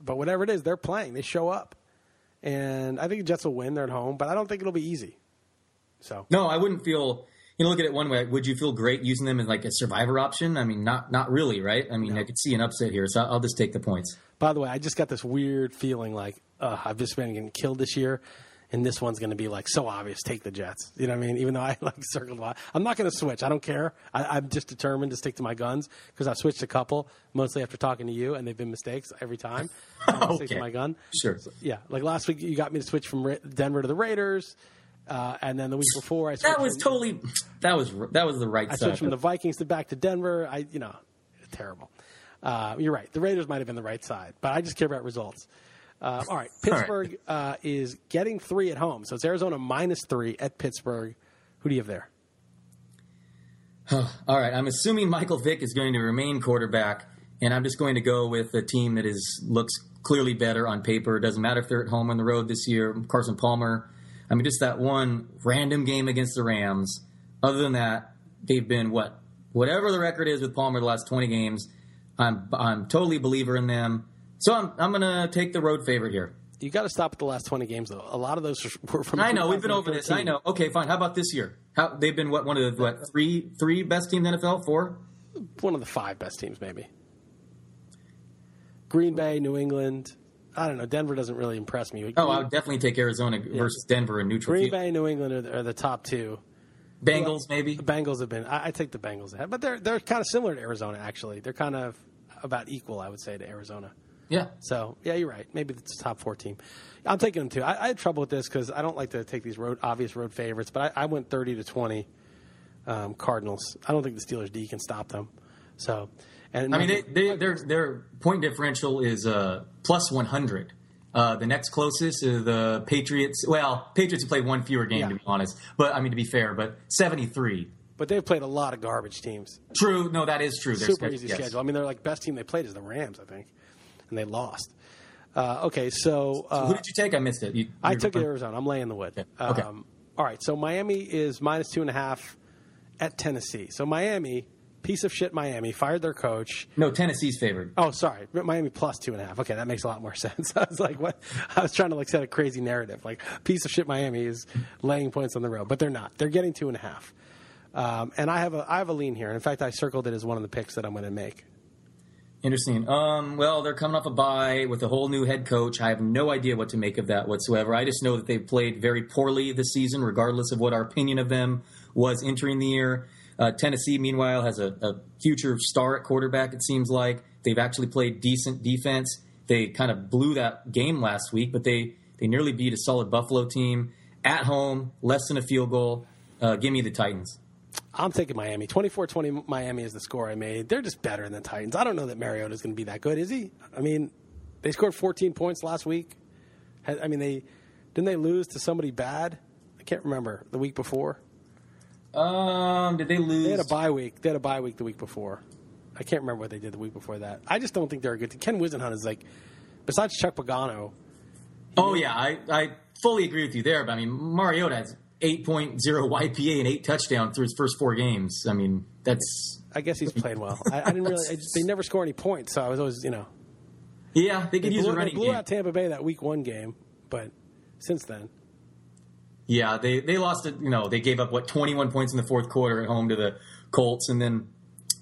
But whatever it is, they're playing. They show up. and I think the Jets will win. They're at home, but I don't think it'll be easy. So No, I wouldn't feel. You know, look at it one way. Would you feel great using them as like a survivor option? I mean, not not really, right? I mean, I could see an upset here, so I'll just take the points. By the way, I just got this weird feeling like uh, I've just been getting killed this year, and this one's going to be like so obvious. Take the Jets. You know what I mean? Even though I like circled a lot, I'm not going to switch. I don't care. I, I'm just determined to stick to my guns because I've switched a couple, mostly after talking to you, and they've been mistakes every time. I'm gonna Stick to my gun. Sure. Yeah, like last week you got me to switch from Ra- Denver to the Raiders, uh, and then the week before I switched That was from, totally. That was that was the right I switched from the Vikings to back to Denver. I, you know, terrible. Uh, you're right. The Raiders might have been the right side, but I just care about results. Uh, all right, Pittsburgh Uh, is getting three at home, so it's Arizona minus three at Pittsburgh. Who do you have there? All right, I'm assuming Michael Vick is going to remain quarterback, and I'm just going to go with a team that is looks clearly better on paper. It doesn't matter if they're at home on the road this year. Carson Palmer. I mean, just that one random game against the Rams. Other than that, they've been what whatever the record is with Palmer the last 20 games. I'm I'm totally a believer in them. So I'm I'm gonna take the road favorite here. You got to stop at the last twenty games, though. A lot of those were from. I know we've been over this. I know. Okay, fine. How about this year? How they've been what one of the what three three best teams in the NFL? Four. One of the five best teams, maybe. Green Bay, New England. I don't know. Denver doesn't really impress me. Oh, I would definitely take Arizona versus Denver in neutral. Green field. Bay, New England are the, are the top two. Bengals maybe. The Bengals have been. I, I take the Bengals ahead, but they're they're kind of similar to Arizona. Actually, they're kind of about equal, I would say, to Arizona. Yeah. So yeah, you're right. Maybe it's a top four team. I'm taking them too. I, I had trouble with this because I don't like to take these road obvious road favorites, but I, I went 30 to 20 um, Cardinals. I don't think the Steelers D can stop them. So, and I mean, they, they, their their point differential is uh, plus one hundred. Uh, the next closest is the Patriots. Well, Patriots have played one fewer game Yeah. to be honest. But I mean, to be fair, but seventy three. but they've played a lot of garbage teams. True. No, that is true. Their Super schedule- easy yes. schedule. I mean, they're like best team they played is the Rams, I think, and they lost. Uh, okay, so uh, Who did you take? I missed it. You, I took Arizona. I'm laying the wood. Okay. Okay. Um, all right. So Miami is minus two and a half at Tennessee. So Miami, piece of shit. Miami fired their coach. No, Tennessee's favored. Oh, sorry, Miami plus two and a half. Okay, that makes a lot more sense. I was like, what? I was trying to like set a crazy narrative. Like piece of shit. Miami is laying points on the road, but they're not. They're getting two and a half. Um, and I have a I have a lean here. In fact, I circled it as one of the picks that I'm going to make. Interesting. Um, well, they're coming off a bye with a whole new head coach. I have no idea what to make of that whatsoever. I just know that they've played very poorly this season, regardless of what our opinion of them was entering the year. Uh, Tennessee, meanwhile, has a, a future star at quarterback, it seems like. They've actually played decent defense. They kind of blew that game last week, but they, they nearly beat a solid Buffalo team at home, less than a field goal. Uh, give me the Titans. I'm taking Miami. 24-20 Miami is the score I made. They're just better than the Titans. I don't know that Mariota's going to be that good, is he? I mean, they scored 14 points last week. I mean, they didn't they lose to somebody bad? I can't remember the week before. Um, did they lose? They had a bye week. They had a bye week the week before. I can't remember what they did the week before that. I just don't think they're a good. team. Ken Whisenhunt is like, besides Chuck Pagano, Oh yeah, I, I fully agree with you there. But I mean, Mariota has 8.0 YPA and eight touchdowns through his first four games. I mean, that's I guess he's played well. I, I didn't really. I just, they never score any points, so I was always, you know, yeah. They they could use blew, a they blew game. out Tampa Bay that week one game, but since then. Yeah, they they lost it. You know, they gave up what 21 points in the fourth quarter at home to the Colts, and then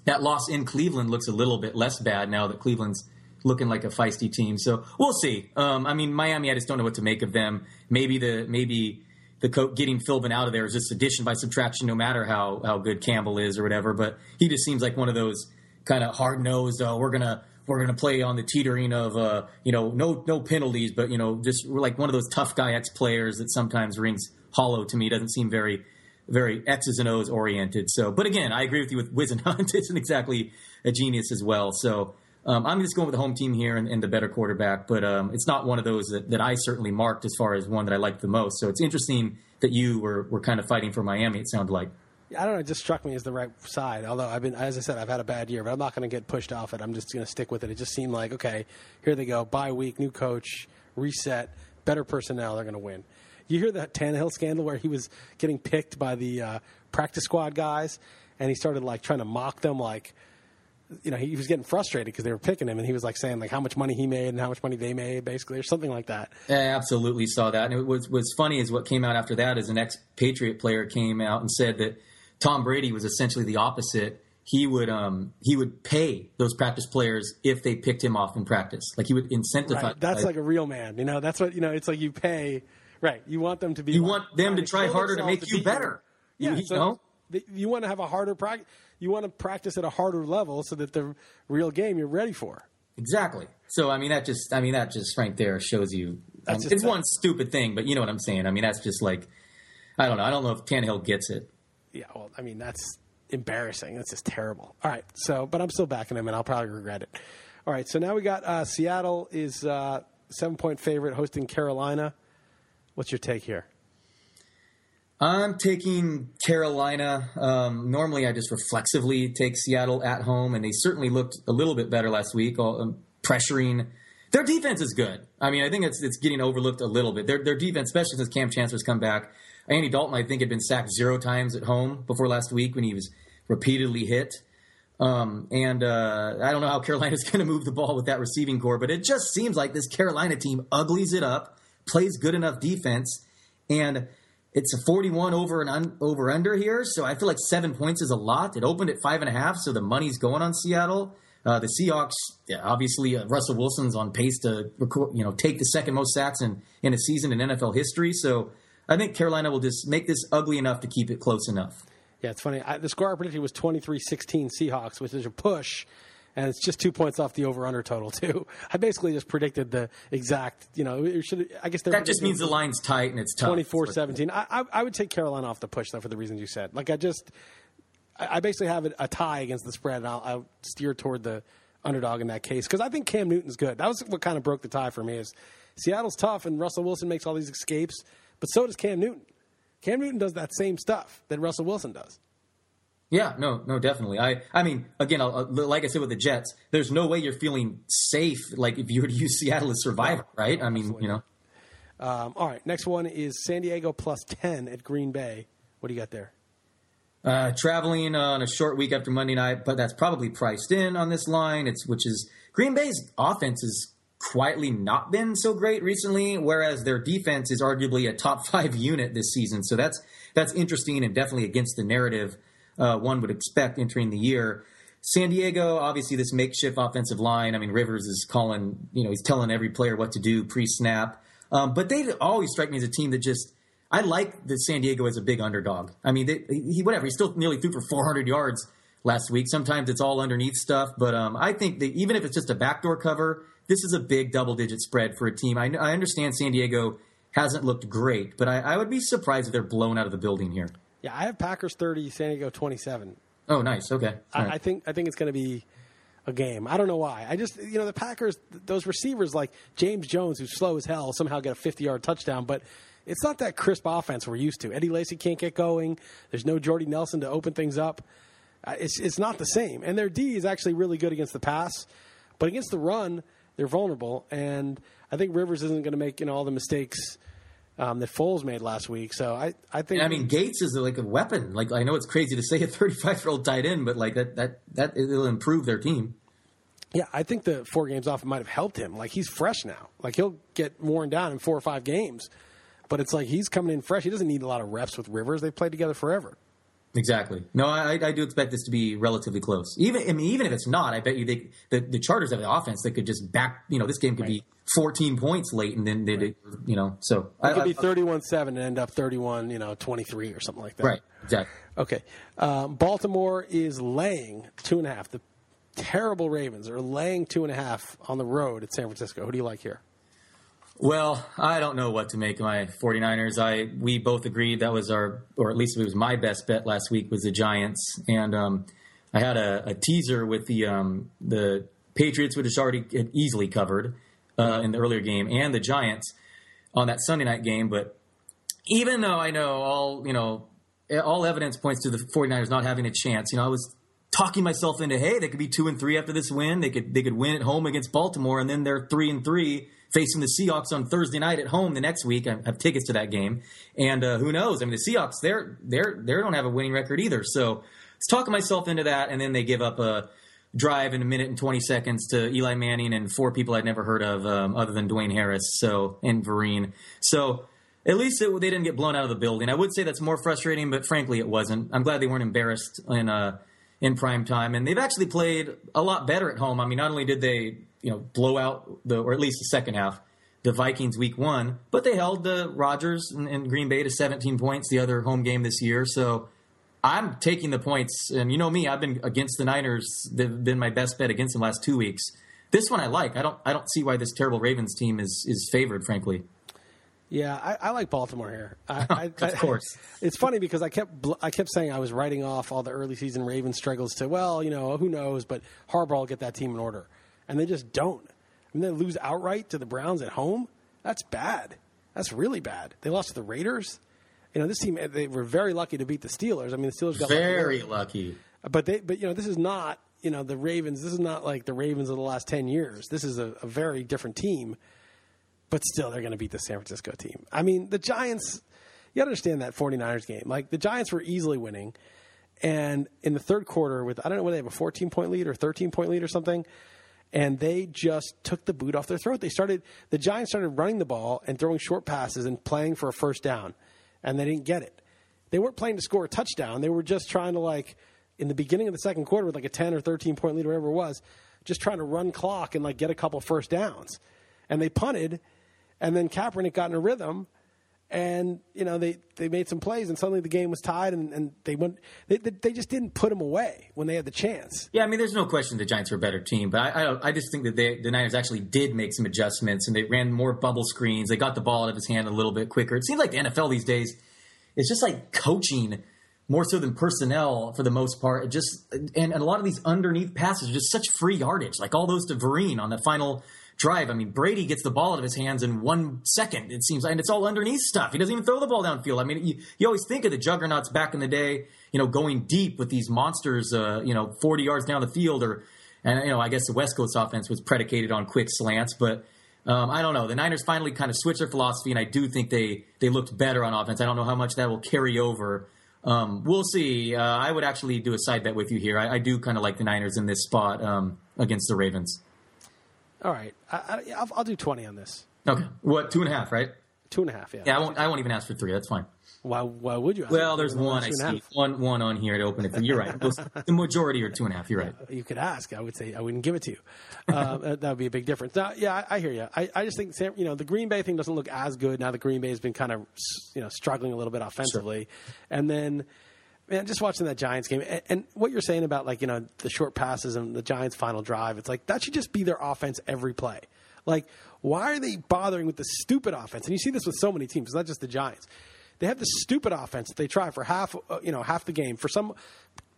that loss in Cleveland looks a little bit less bad now that Cleveland's looking like a feisty team. So we'll see. Um, I mean, Miami, I just don't know what to make of them. Maybe the maybe the co- getting Philbin out of there is just addition by subtraction, no matter how how good Campbell is or whatever. But he just seems like one of those kind of hard nosed. Uh, we're gonna we're gonna play on the teetering of uh, you know no no penalties, but you know just we're like one of those tough guy ex players that sometimes rings hollow to me. Doesn't seem very very X's and O's oriented. So, but again, I agree with you with Whisenhunt isn't exactly a genius as well. So. Um, I'm just going with the home team here and, and the better quarterback, but um, it's not one of those that, that I certainly marked as far as one that I liked the most. So it's interesting that you were, were kind of fighting for Miami. It sounded like. I don't know. It just struck me as the right side. Although I've been, as I said, I've had a bad year, but I'm not going to get pushed off it. I'm just going to stick with it. It just seemed like okay, here they go, bye week, new coach, reset, better personnel. They're going to win. You hear that Tannehill scandal where he was getting picked by the uh, practice squad guys, and he started like trying to mock them, like you know, he was getting frustrated because they were picking him, and he was like saying like how much money he made and how much money they made, basically, or something like that. I absolutely saw that. And it was what's funny is what came out after that is an ex Patriot player came out and said that Tom Brady was essentially the opposite. He would um he would pay those practice players if they picked him off in practice. Like he would incentivize. Right. That's like a real man. You know, that's what you know. It's like you pay. Right. You want them to be. you like, want them to try harder to make you better. Yeah. You, so know? you want to have a harder practice. You want to practice at a harder level so that the real game you're ready for. Exactly. So I mean that just I mean that just right there shows you. Um, it's that- one stupid thing, but you know what I'm saying. I mean that's just like I don't know. I don't know if Tannehill gets it. Yeah. Well, I mean that's embarrassing. That's just terrible. All right. So, but I'm still backing him, and I'll probably regret it. All right. So now we got uh, Seattle is uh, seven point favorite hosting Carolina. What's your take here? I'm taking Carolina. Um, normally, I just reflexively take Seattle at home, and they certainly looked a little bit better last week, all, um, pressuring. Their defense is good. I mean, I think it's it's getting overlooked a little bit. Their their defense, especially since Kam Chancellor's come back. Andy Dalton, I think, had been sacked zero times at home before last week when he was repeatedly hit. Um, and uh, I don't know how Carolina's going to move the ball with that receiving core, but it just seems like this Carolina team uglies it up, plays good enough defense, and it's a 41 over and un, over under here. So I feel like seven points is a lot. It opened at five and a half, so the money's going on Seattle. Uh, the Seahawks, yeah, obviously, uh, Russell Wilson's on pace to record, you know take the second most sacks in, in a season in NFL history. So I think Carolina will just make this ugly enough to keep it close enough. Yeah, it's funny. I, the score I predicted was 23-16 Seahawks, which is a push, and it's just two points off the over/under total too. I basically just predicted the exact. You know, it should. I guess That just means the line's tight and it's tough. 24-17. I, I, I would take Carolina off the push though for the reasons you said. Like I just, I, I basically have a, a tie against the spread, and I'll, I'll steer toward the underdog in that case because I think Cam Newton's good. That was what kind of broke the tie for me. Is Seattle's tough, and Russell Wilson makes all these escapes, but so does Cam Newton. Cam Newton does that same stuff that Russell Wilson does. Yeah, no, no, definitely. I, I mean, again, I'll, uh, like I said with the Jets, there's no way you're feeling safe. Like if you were to use Seattle as survivor, right? I mean, you know, Um, all right, next one is San Diego plus ten at Green Bay. What do you got there? uh, traveling on a short week after Monday night, but that's probably priced in on this line. It's which is Green Bay's offense has quietly not been so great recently, whereas their defense is arguably a top five unit this season. So that's that's interesting and definitely against the narrative uh, one would expect entering the year. San Diego, obviously, this makeshift offensive line. I mean, Rivers is calling, you know, he's telling every player what to do pre snap. Um, but they always strike me as a team that just, I like the San Diego as a big underdog. I mean, they, he whatever, he still nearly threw for 400 yards last week. Sometimes it's all underneath stuff, but um, I think that even if it's just a backdoor cover, this is a big double digit spread for a team. I, I understand San Diego hasn't looked great, but I, I would be surprised if they're blown out of the building here. Yeah, I have Packers thirty, San Diego twenty seven. Oh, nice. Okay. I, right. I think I think it's going to be a game. I don't know why. I just you know the Packers, those receivers like James Jones, who's slow as hell, somehow get a fifty yard touchdown, but. It's not that crisp offense we're used to. Eddie Lacy can't get going. There's no Jordy Nelson to open things up. Uh, It's it's not the same. And their D is actually really good against the pass, but against the run, they're vulnerable. And I think Rivers isn't going to make you know all the mistakes um, that Foles made last week. So I I think I mean, Gates is like a weapon. Like I know it's crazy to say a 35 year old tight end, but like that that that it'll improve their team. Yeah, I think the four games off might have helped him. Like he's fresh now. Like he'll get worn down in four or five games, but it's like he's coming in fresh. He doesn't need a lot of reps with Rivers. They've played together forever. Exactly. No, I, I do expect this to be relatively close. Even I mean, even if it's not, I bet you they, the the Chargers have the offense that could just back. You know, this game could be 14 points late, and then they, would you know, so It could I- be thirty-one seven and end up thirty-one, you know, twenty-three or something like that. right. Exactly. Okay. Um, Baltimore is laying two and a half. The terrible Ravens are laying two and a half on the road at San Francisco. Who do you like here? Well, I don't know what to make of my 49ers. I we both agreed that was our, or at least it was my best bet last week was the Giants, and um, I had a, a teaser with the um, the Patriots, which is already easily covered uh, in the earlier game, and the Giants on that Sunday night game. But even though I know all you know, all evidence points to the 49ers not having a chance, you know, I was talking myself into hey, they could be two and three after this win. They could they could win at home against Baltimore, and then they're three and three facing the Seahawks on Thursday night at home the next week. I have tickets to that game, and uh, who knows? I mean, the Seahawks they're they're they don't have a winning record either. So I was talking myself into that, and then they give up a drive in a minute and 20 seconds to Eli Manning and four people I'd never heard of um, other than Dwayne Harris so and Vereen. So at least it, they didn't get blown out of the building. I would say that's more frustrating, but frankly, it wasn't. I'm glad they weren't embarrassed in uh, in prime time, and they've actually played a lot better at home. I mean, not only did they you know blow out the or at least the second half the Vikings week one, but they held the Rodgers and, and Green Bay to 17 points the other home game this year. So I'm taking the points, and you know me, I've been against the Niners. They've been my best bet against them the last two weeks. This one I like. I don't. I don't see why this terrible Ravens team is is favored. Frankly, Yeah, I, I like Baltimore here. I, I, Of course. it's funny because I kept I kept saying I was writing off all the early season Ravens struggles to well, you know, who knows, but Harbaugh will get that team in order, and they just don't. I mean, they lose outright to the Browns at home. That's bad. That's really bad. They lost to the Raiders. You know, this team they were very lucky to beat the Steelers. I mean, the Steelers got lucky very early. lucky. But they, but you know, this is not you know the Ravens. This is not like the Ravens of the last ten years. This is a, a very different team. But still, they're going to beat the San Francisco team. I mean, the Giants. You understand that 49ers game. Like the Giants were easily winning, and in the third quarter, with I don't know whether they have a 14 point lead or 13 point lead or something, and they just took the boot off their throat. They started the Giants started running the ball and throwing short passes and playing for a first down, and they didn't get it. They weren't playing to score a touchdown. They were just trying to like in the beginning of the second quarter with like a 10 or 13 point lead, or whatever it was, just trying to run clock and like get a couple first downs. And they punted, and then Kaepernick got in a rhythm, and you know they, they made some plays, and suddenly the game was tied, and, and they went. They, they just didn't put them away when they had the chance. Yeah, I mean, there's no question the Giants were a better team, but I, I, I just think that they, the Niners actually did make some adjustments and they ran more bubble screens. They got the ball out of his hand a little bit quicker. It seems like the NFL these days is just like coaching more so than personnel for the most part. Just and, and a lot of these underneath passes are just such free yardage, like all those to Vereen on the final drive. I mean, Brady gets the ball out of his hands in one second. It seems, and it's all underneath stuff. He doesn't even throw the ball downfield. I mean, you, you always think of the juggernauts back in the day, you know, going deep with these monsters, uh, you know, forty yards down the field, or and you know, I guess the West Coast offense was predicated on quick slants, but. Um, I don't know. The Niners finally kind of switched their philosophy, and I do think they they looked better on offense. I don't know how much that will carry over. Um, we'll see. Uh, I would actually do a side bet with you here. I, I do kind of like the Niners in this spot um, against the Ravens. All right, I, I, I'll, I'll do 20 on this. Okay, what two and a half, right? Two and a half, yeah. Yeah, I won't. I won't even ask for three. That's fine. Why, why would you? ask Well, there's one I see. One one on here to open it. You're right. The majority are two and a half. You're right. You could ask. I would say I wouldn't give it to you. Uh, that would be a big difference. Now, yeah, I, I hear you. I, I just think Sam, you know the Green Bay thing doesn't look as good now. The Green Bay has been kind of you know struggling a little bit offensively, and then man, just watching that Giants game and, and what you're saying about like you know the short passes and the Giants' final drive. It's like that should just be their offense every play. Like, why are they bothering with the stupid offense? And you see this with so many teams. It's not just the Giants. They have this stupid offense that they try for half, uh, you know, half the game for some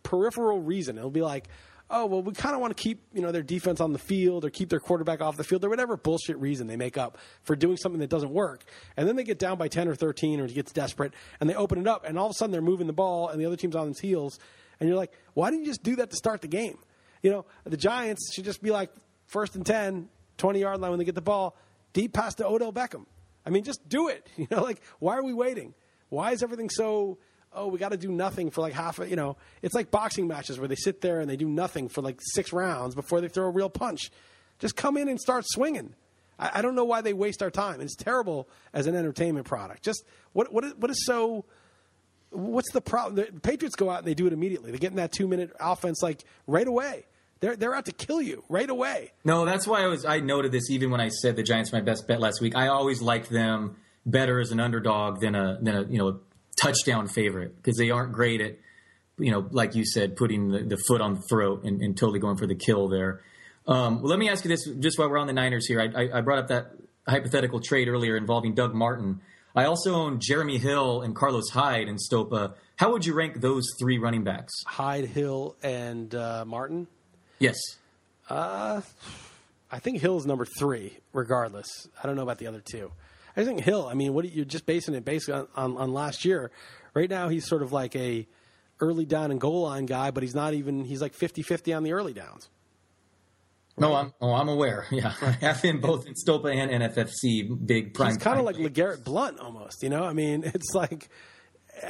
peripheral reason. It'll be like, oh well, we kind of want to keep you know their defense on the field or keep their quarterback off the field or whatever bullshit reason they make up for doing something that doesn't work. And then they get down by ten or thirteen or it gets desperate and they open it up and all of a sudden they're moving the ball and the other team's on its heels and you're like, why didn't you just do that to start the game? You know, the Giants should just be like first and 10, 20 yard line when they get the ball, deep pass to Odell Beckham. I mean, just do it. You know, like why are we waiting? Why is everything so? Oh, we got to do nothing for like half. A, you know, it's like boxing matches where they sit there and they do nothing for like six rounds before they throw a real punch. Just come in and start swinging. I, I don't know why they waste our time. It's terrible as an entertainment product. Just what what is, what is so? What's the problem? The Patriots go out and they do it immediately. They get in that two minute offense like right away. They're they're out to kill you right away. No, that's why I was. I noted this even when I said the Giants my best bet last week. I always liked them better as an underdog than a than a you know touchdown favorite because they aren't great at you know like you said putting the, the foot on the throat and, and totally going for the kill there. Um, well, let me ask you this just while we're on the Niners here. I, I, I brought up that hypothetical trade earlier involving Doug Martin. I also own Jeremy Hill and Carlos Hyde in Stopa. How would you rank those three running backs? Hyde, Hill, and uh, Martin. Yes. Uh, I think Hill's number three, regardless. I don't know about the other two. I think Hill. I mean, what you're just basing it basically on, on, on last year. Right now, he's sort of like a early down and goal line guy, but he's not even. He's like 50-50 on the early downs. No, I'm oh, I'm aware. Yeah, I have him both in Stopa and NFFC big prime. He's kind of like LeGarrette Blunt almost. You know, I mean, it's like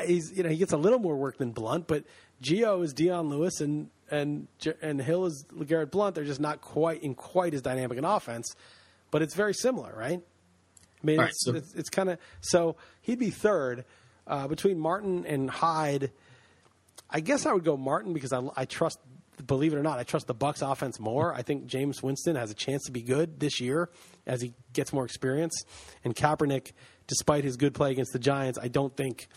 he's you know he gets a little more work than Blunt, but Gio is Dion Lewis and and and Hill is LeGarrette Blunt. They're just not quite in quite as dynamic an offense, but it's very similar, right? I mean, right, it's, so- it's, it's kind of so he'd be third uh, between Martin and Hyde. I guess I would go Martin because I, I trust. Believe it or not, I trust the Bucs offense more. I think Jameis Winston has a chance to be good this year as he gets more experience. And Kaepernick, despite his good play against the Giants, I don't think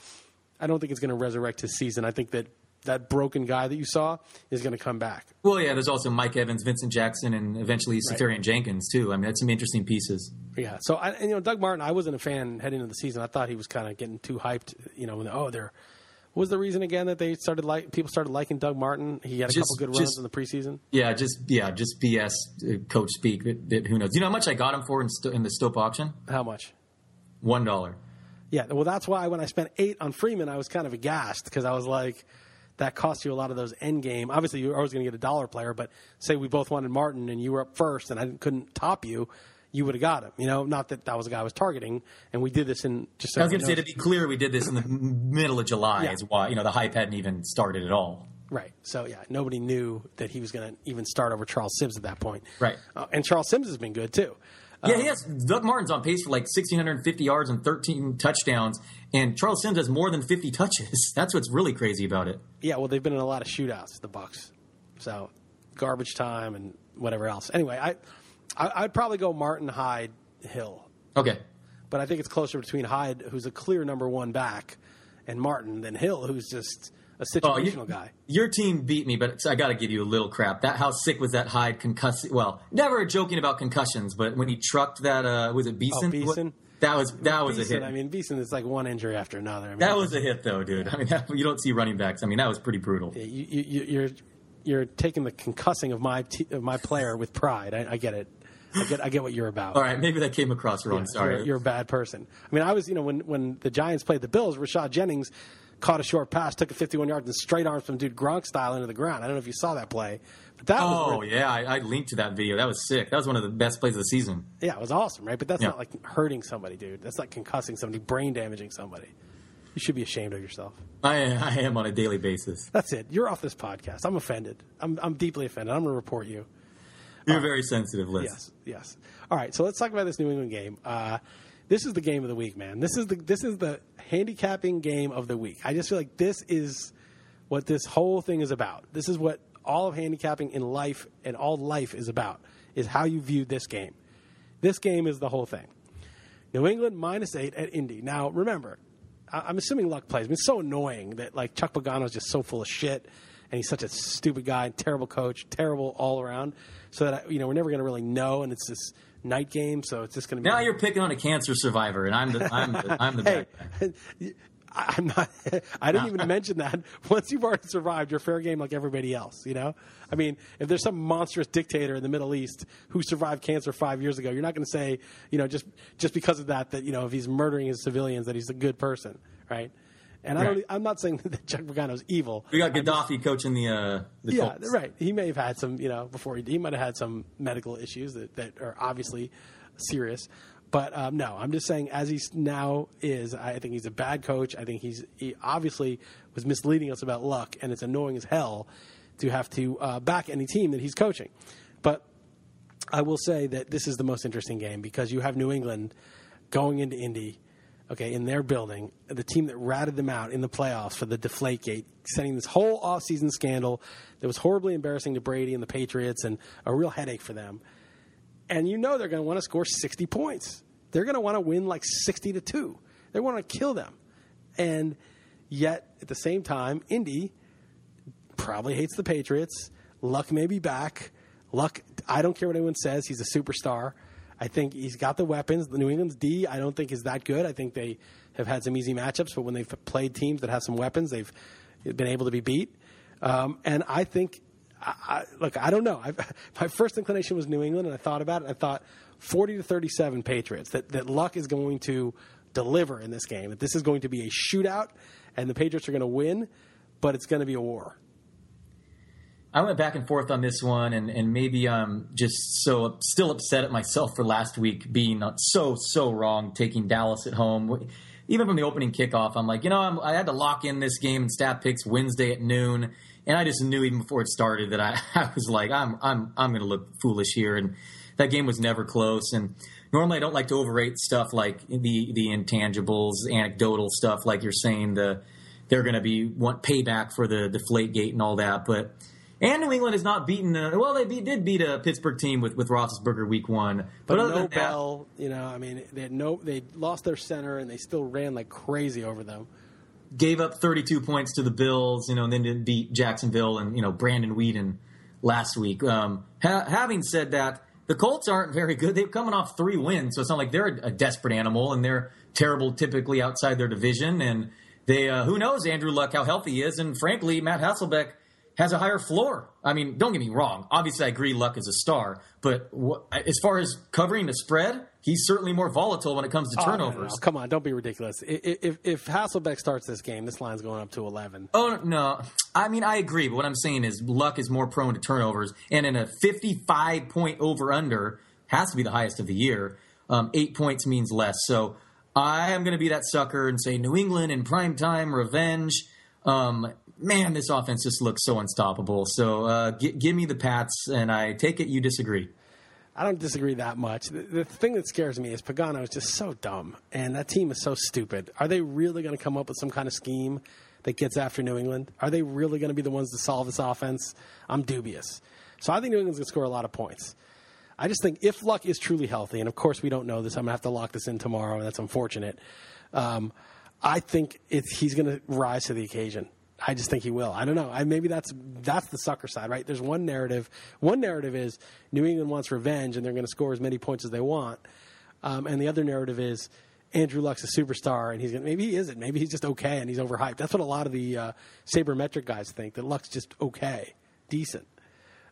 I don't think it's going to resurrect his season. I think that that broken guy that you saw is going to come back. Well, yeah, there's also Mike Evans, Vincent Jackson, and eventually Seferian-Jenkins too. I mean, that's some interesting pieces. Yeah. So I, and, you know, Doug Martin, I wasn't a fan heading into the season. I thought he was kind of getting too hyped. You know, when, oh, they're what was the reason again that they started like people started liking Doug Martin? He had a Just- couple good runs just- in the preseason. Yeah, just yeah, just BS uh, coach speak. That, that, who knows? You know how much I got him for in, Sto- in the Stope auction? How much? One dollar. Yeah. Well, that's why when I spent eight on Freeman, I was kind of aghast because I was like, that cost you a lot of those end game. Obviously, you're always going to get a dollar player, but say we both wanted Martin and you were up first and I couldn't top you, you would have got him. You know, not that that was the guy I was targeting, and we did this in just. so I was going to say to be clear, we did this in the middle of July. Yeah. Is why you know the hype hadn't even started at all. Right. So yeah, nobody knew that he was going to even start over Charles Sims at that point. Right. Uh, and Charles Sims has been good too. Yeah, he um, has. Doug Martin's on pace for like 1,650 yards and 13 touchdowns, and Charles Sims has more than 50 touches. That's what's really crazy about it. Yeah. Well, they've been in a lot of shootouts, the Bucs. So garbage time and whatever else. Anyway, I, I I'd probably go Martin Hyde Hill, Okay. but I think it's closer between Hyde, who's a clear number one back, and Martin than Hill, who's just a Oh, you- situational guy. Your team beat me, but I got to give you a little crap. That how sick was that Hyde concuss? Well, never joking about concussions, but when he trucked that, uh, was it Beason? Oh, Beason? That was that was a hit. I mean, Beason is like one injury after another. I mean, that was a hit, though, dude. I mean, that, you don't see running backs. I mean, that was pretty brutal. you, you- you're you're taking the concussing of my t- of my player with pride. I, I get it. I get I get what you're about. All right, maybe that came across wrong. Yeah, Sorry. You're, you're a bad person. I mean, I was, you know, when, when the Giants played the Bills, Rashad Jennings caught a short pass, took a 51 yards, and straight arms from dude Gronk style into the ground. I don't know if you saw that play, but that was Oh really- yeah, I, I linked to that video. That was sick. That was one of the best plays of the season. yeah, it was awesome, right? But that's Yeah. not like hurting somebody, dude. That's not concussing somebody, brain damaging somebody. You should be ashamed of yourself. I, I am on a daily basis. That's it. You're off this podcast. I'm offended. I'm, I'm deeply offended. I'm going to report you. You're very sensitive, Liss. Yes, yes. All right, so let's talk about this New England game. Uh, this is the game of the week, man. This is the this is the handicapping game of the week. I just feel like this is what this whole thing is about. This is what all of handicapping in life and all life is about. Is how you view this game. This game is the whole thing. New England minus eight at Indy. Now, remember, I'm assuming luck plays. I mean, it's so annoying that like Chuck Pagano is just so full of shit, and he's such a stupid guy, terrible coach, terrible all around. So that you know we're never going to really know, and it's this night game, so it's just going to be. Now you're picking on a cancer survivor, and I'm the I'm the, I'm the hey, bad guy. I'm not. I didn't even mention that. Once you've already survived, you're fair game like everybody else. You know, I mean, if there's some monstrous dictator in the Middle East who survived cancer five years ago, you're not going to say, you know, just just because of that, that you know, if he's murdering his civilians, that he's a good person, right? And I don't, I'm not saying that Chuck Pagano's evil. We got Gaddafi coaching the uh, the Yeah, Colts. right. He may have had some, you know, before he, he might have had some medical issues that, that are obviously serious. But um, no, I'm just saying, as he now is, I think he's a bad coach. I think he's he obviously was misleading us about luck, and it's annoying as hell to have to uh, back any team that he's coaching. But I will say that this is the most interesting game because you have New England going into Indy, okay, in their building, the team that ratted them out in the playoffs for the Deflategate, setting this whole offseason scandal that was horribly embarrassing to Brady and the Patriots and a real headache for them. And you know they're going to want to score 60 points. They're going to want to win like 60 to 2. They want to kill them. And yet, at the same time, Indy probably hates the Patriots. Luck may be back. Luck, I don't care what anyone says. He's a superstar. I think he's got the weapons. The New England's D, I don't think is that good. I think they have had some easy matchups, but when they've played teams that have some weapons, they've been able to be beat. Um, and I think, I, I, look, I don't know. I, my first inclination was New England, and I thought about it. I thought 40 to 37 Patriots. That that Luck is going to deliver in this game. That this is going to be a shootout, and the Patriots are going to win, but it's going to be a war. I went back and forth on this one, and, and maybe I'm just so still upset at myself for last week being so so wrong taking Dallas at home. even from the opening kickoff, I'm like, you know, I'm, I had to lock in this game and Stat Picks Wednesday at noon, and I just knew even before it started that I, I was like, I'm I'm I'm going to look foolish here, and that game was never close. And normally I don't like to overrate stuff like the the intangibles, anecdotal stuff, like you're saying the they're going to be want payback for the deflate gate and all that, but. And New England has not beaten. A, well, they beat, did beat a Pittsburgh team with with Roethlisberger week one, But, but, other no than that, Bell, you know, I mean, they had no, they lost their center and they still ran like crazy over them. gave up 32 points to the Bills, you know, and then didn't beat Jacksonville and you know Brandon Weeden last week. Um, ha- having said that, the Colts aren't very good. They're coming off three wins, so it's not like they're a desperate animal and they're terrible typically outside their division. And they, uh, who knows, Andrew Luck, how healthy he is, and frankly, Matt Hasselbeck has a higher floor. I mean, don't get me wrong. Obviously, I agree Luck is a star, but wh- as far as covering the spread, he's certainly more volatile when it comes to Oh, no, no, turnovers. no. Come on, don't be ridiculous. I- i- If, if Hasselbeck starts this game, this line's going up to 11. Oh no! I mean, I agree, but what I'm saying is, Luck is more prone to turnovers, and in a 55 point over under has to be the highest of the year. Um, eight points means less, so I am going to be that sucker and say New England in prime time revenge. Um, man, this offense just looks so unstoppable. So uh, gi- give me the Pats, and I take it you disagree. I don't disagree that much. The, the thing that scares me is Pagano is just so dumb, and that team is so stupid. Are they really going to come up with some kind of scheme that gets after New England? Are they really going to be the ones to solve this offense? I'm dubious. So I think New England's going to score a lot of points. I just think if Luck is truly healthy, and of course we don't know this, I'm going to have to lock this in tomorrow, and that's unfortunate. Um, I think he's going to rise to the occasion. I just think he will. I don't know. I, maybe that's that's the sucker side, right? There's one narrative. One narrative is New England wants revenge, and they're going to score as many points as they want. Um, and the other narrative is Andrew Luck's a superstar, and he's gonna, maybe he isn't. Maybe he's just okay, and he's overhyped. That's what a lot of the uh, sabermetric guys think that Luck's just okay, decent.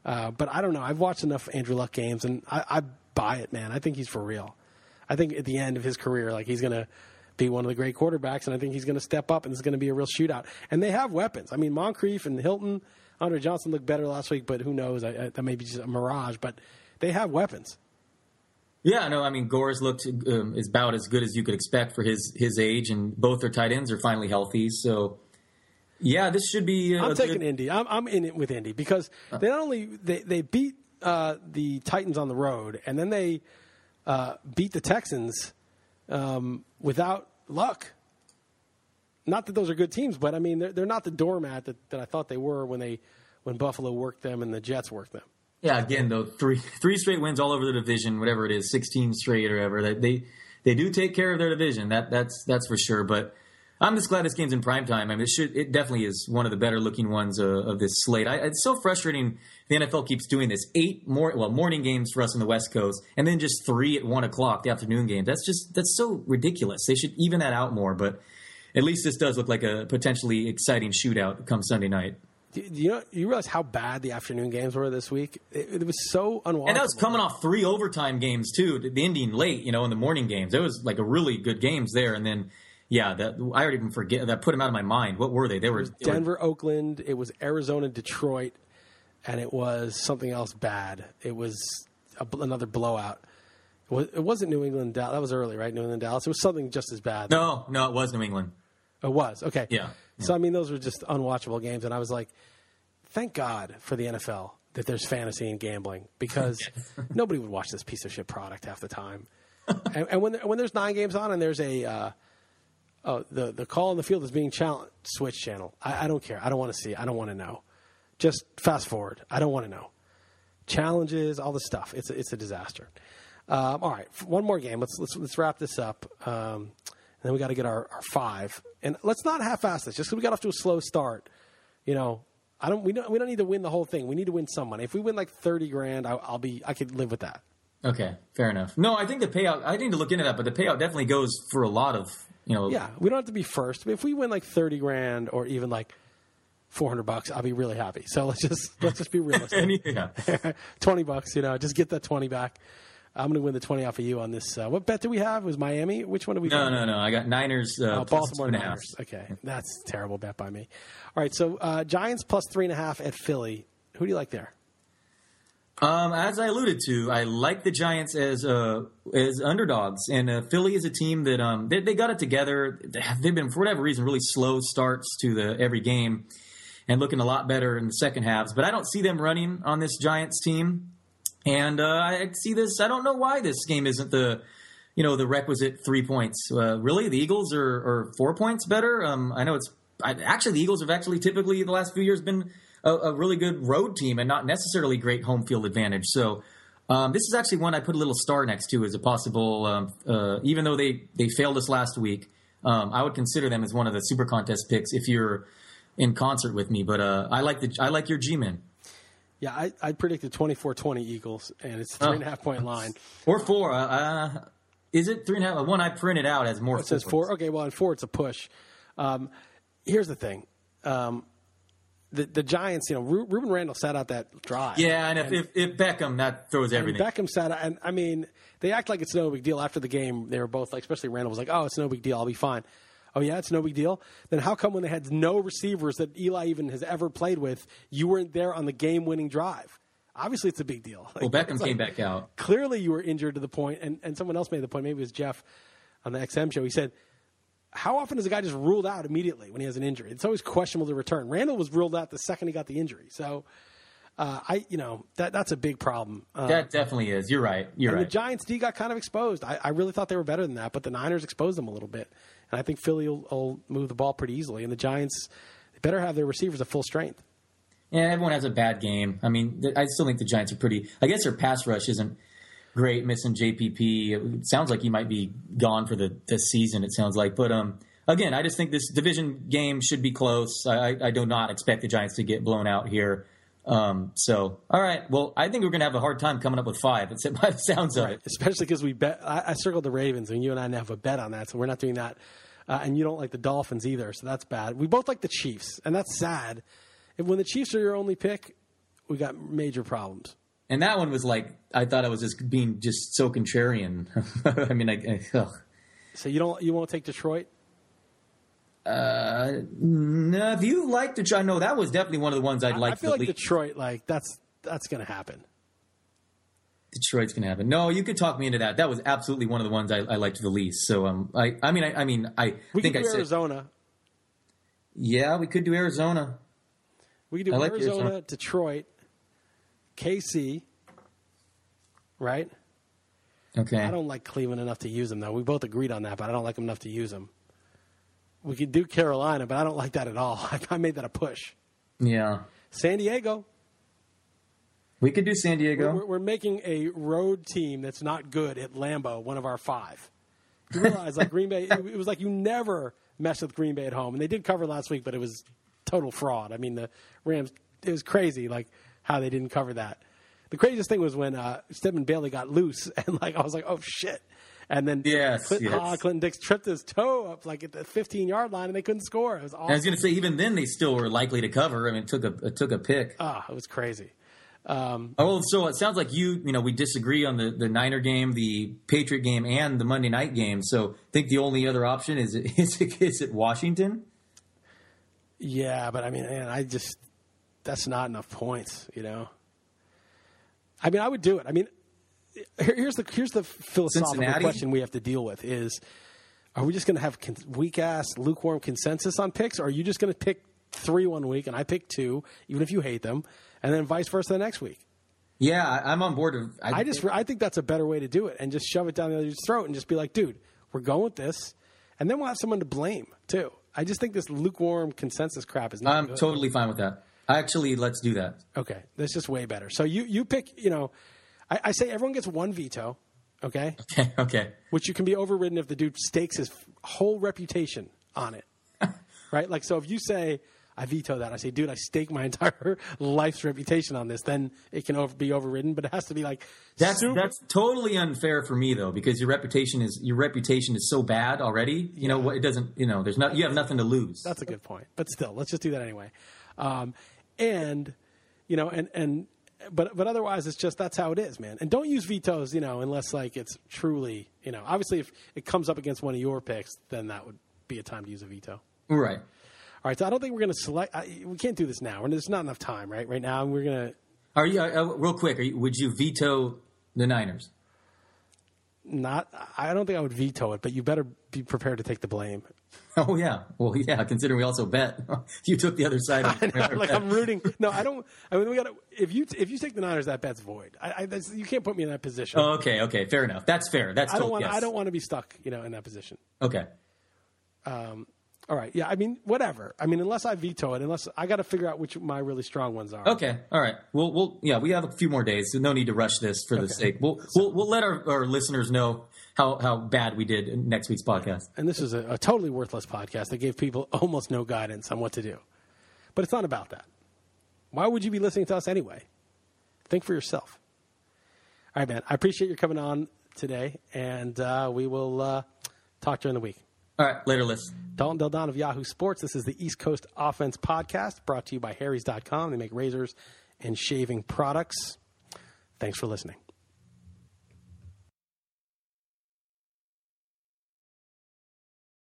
Uh, but I don't know. I've watched enough Andrew Luck games, and I, I buy it, man. I think he's for real. I think at the end of his career, like he's going to be one of the great quarterbacks, and I think he's going to step up, and it's going to be a real shootout. And they have weapons. I mean, Moncrief and Hilton, Andre Johnson looked better last week, but who knows? I, I, that may be just a mirage. But they have weapons. Yeah, no, I mean Gore's looked um, is about as good as you could expect for his his age, and both their tight ends are finally healthy. So, yeah, this should be. Uh, I'm taking good- Indy. I'm, I'm in it with Indy because they not only they, they beat uh, the Titans on the road, and then they uh, beat the Texans um, without luck. Not that those are good teams, but I mean they're, they're not the doormat that, that I thought they were when they when Buffalo worked them and the Jets worked them. Yeah, again though, three three straight wins all over the division, whatever it is, sixteen straight or whatever. They they, they do take care of their division. That that's that's for sure. But I'm just glad this game's in prime time. I mean, it should it definitely is one of the better looking ones uh, of this slate. I, it's so frustrating. The NFL keeps doing this eight more well morning games for us on the West Coast, and then just three at one o'clock the afternoon games. That's just that's so ridiculous. They should even that out more. But at least this does look like a potentially exciting shootout come Sunday night. Do, do you know you realize how bad the afternoon games were this week? It, it was so unwatchable. And that was coming off three overtime games too, the ending late, you know, in the morning games. It was like a really good games there, and then yeah, that I already even forget that put them out of my mind. What were they? They were, they were Denver, Oakland. It was Arizona, Detroit, and it was something else bad. It was a, another blowout. It, was, it wasn't New England. Dallas. That was early, right? New England, Dallas. It was something just as bad. no, no, it was New England. It was okay. Yeah, So I mean, those were just unwatchable games, and I was like, thank God for the NFL that there's fantasy and gambling because nobody would watch this piece of shit product half the time. and, and when there, when there's nine games on and there's a uh, oh the the call in the field is being challenged, switch channel. I, I don't care. I don't want to see. I don't want to know. Just fast forward. I don't want to know. Challenges, all this stuff. It's a, it's a disaster. Um, all right, one more game. Let's let's let's wrap this up. Um, and then we got to get our, our five. And let's not half-ass this. Just because we got off to a slow start, you know, I don't. We don't. We don't need to win the whole thing. We need to win some money. If we win like thirty grand, I, I'll be. I could live with that. Okay, fair enough. No, I think the payout. I need to look into that, but the payout definitely goes for a lot of you know. Yeah, we don't have to be first. If we win like thirty grand or even like four hundred bucks, I'll be really happy. So let's just let's just be realistic. Any- yeah. twenty bucks, you know, just get that twenty back. I'm going to win the twenty off of you on this. Uh, what bet do we have? It was Miami? Which one did we? No, do? no, no. I got Niners. Uh, Uh, plus Baltimore two and a half. Niners. Okay, that's a terrible bet by me. All right, so uh, Giants plus three and a half at Philly. Who do you like there? Um, as I alluded to, I like the Giants as uh, as underdogs, and uh, Philly is a team that um, they, they got it together. They've been for whatever reason really slow starts to the every game, and looking a lot better in the second halves. But I don't see them running on this Giants team, and uh, I see this. I don't know why this game isn't the you know the requisite three points. Uh, really, the Eagles are, are four points better. Um, I know it's I, actually the Eagles have actually typically the last few years been a, a, really good road team and not necessarily great home field advantage. So um, this is actually one I put a little star next to as a possible. Um, uh, even though they they failed us last week, um, I would consider them as one of the super contest picks if you're in concert with me. But uh, I like the I like your G-men. Yeah, I, I predicted 24-20 Eagles, and it's three oh. and a half point line or four. Uh, uh, is it three and a half? One I printed out as more. It says four. Okay, well, in four it's a push. Um, here's the thing. Um, the, the Giants, you know, Rueben Randle sat out that drive. Yeah, and, and if, if, if, Beckham, that throws everything. Beckham sat out, and I mean, they act like it's no big deal after the game. They were both like, especially Randle was like, "Oh, it's no big deal. I'll be fine." Oh yeah, it's no big deal. Then how come when they had no receivers that Eli even has ever played with, you weren't there on the game-winning drive? Obviously, it's a big deal. Like, well, Beckham came back out. Clearly, you were injured to the point, and, and someone else made the point. Maybe it was Jeff on the XM show. He said how often is a guy just ruled out immediately when he has an injury? It's always questionable to return. Randle was ruled out the second he got the injury. So, uh, I, you know, that that's a big problem. Uh, that definitely is. You're right. You're right. The Giants D got kind of exposed. I, I, really thought they were better than that, but the Niners exposed them a little bit, and I think Philly will, will move the ball pretty easily. And the Giants they better have their receivers at full strength. Yeah, everyone has a bad game. I mean, I still think the Giants are pretty. I guess their pass rush isn't great missing JPP. It sounds like he might be gone for the, the season. It sounds like, but um, again, I just think this division game should be close. I, I do not expect the Giants to get blown out here. Um, so, all right. Well, I think we're going to have a hard time coming up with five. It's, it sounds right. It. Especially because we bet. I, I, circled the Ravens, and you and I have a bet on that, so we're not doing that. Uh, and you don't like the Dolphins either, so that's bad. We both like the Chiefs, and that's sad. And when the Chiefs are your only pick, we got major problems. And that one was like I thought I was just being just so contrarian. I mean, I, I so you don't you won't take Detroit? Uh, no, if you like Detroit, no, that was definitely one of the ones I'd like. I feel like Detroit, like that's that's going to happen. Detroit's going to happen. No, you could talk me into that. That was absolutely one of the ones I, I liked the least. So, um, I, I mean, I, I mean, I we think could do I said Arizona. Yeah, we could do Arizona. We could do like Arizona, Arizona, Detroit, KC, right? Okay. I don't like Cleveland enough to use them, though. We both agreed on that, but I don't like them enough to use them. We could do Carolina, but I don't like that at all. I made that a push. Yeah. San Diego. We could do San Diego. We're, we're, making a road team that's not good at Lambeau, one of our five. You realize, like Green Bay, it, it was like you never mess with Green Bay at home, and they did cover last week, but it was total fraud. I mean, the Rams, it was crazy, like how they didn't cover that. The craziest thing was when uh, Stedman Bailey got loose, and like I was like, oh shit. And then yes, Clint, yes. Uh, Clinton Dix tripped his toe up like at the 15 yard line, and they couldn't score. It was awesome. I was going to say, even then, they still were likely to cover. I mean, it took a it took a pick. Ah, oh, it was crazy. Um, oh, so it sounds like you, you know, we disagree on the, the Niner game, the Patriot game, and the Monday night game. So I think the only other option is is it, is it Washington? Yeah, but I mean, man, I just that's not enough points, you know. I mean, I would do it. I mean, here's the here's the philosophical Cincinnati? question we have to deal with is are we just going to have weak ass lukewarm consensus on picks or are you just going to pick 3 one week and I pick 2 even if you hate them and then vice versa the next week yeah I'm on board I, I just I think that's a better way to do it and just shove it down the other's throat and just be like dude we're going with this and then we'll have someone to blame too I just think this lukewarm consensus crap is not I'm good. totally fine with that actually let's do that okay that's just way better so you you pick you know I, I say everyone gets one veto. Okay. Okay. Okay. Which you can be overridden if the dude stakes his whole reputation on it. right. Like so, if you say I veto that, I say, dude, I stake my entire life's reputation on this. Then it can over, be overridden, but it has to be like that's super- that's totally unfair for me though because your reputation is your reputation is so bad already. You know what? It doesn't. You know, there's not. You have nothing to lose. That's a good point. But still, let's just do that anyway. Um, and you know, and and but but otherwise, it's just that's how it is, man. And don't use vetoes, you know, unless like it's truly, you know, obviously if it comes up against one of your picks, then that would be a time to use a veto. Right. All right. So I don't think we're going to select. I, we can't do this now. And there's not enough time, right? Right now, we're going to. Are you uh, real quick? Are you, would you veto the Niners? Not, I don't think I would veto it, but you better be prepared to take the blame. Oh yeah, well yeah. Considering we also bet, you took the other side. Of know, like I'm rooting. No, I don't. I mean, we got to. If you if you take the Niners, that bet's void. I, I that's, you can't put me in that position. Oh, okay, okay, fair enough. That's fair. That's I don't want. yes. I don't want to be stuck, you know, in that position. Okay. Um. All right. Yeah. I mean, whatever. I mean, unless I veto it, unless I got to figure out which my really strong ones are. Okay. All right. We'll, we'll, yeah, we have a few more days, so no need to rush this for the sake. We'll, we'll, we'll let our, our listeners know how, how bad we did in next week's podcast. And this is a, a totally worthless podcast that gave people almost no guidance on what to do. But it's not about that. Why would you be listening to us anyway? Think for yourself. All right, man. I appreciate you coming on today, and uh, we will uh, talk during the week. All right. Later, Liss. Dalton Del Don of Yahoo Sports. This is the East Coast Offense Podcast brought to you by Harry's.com. They make razors and shaving products. Thanks for listening.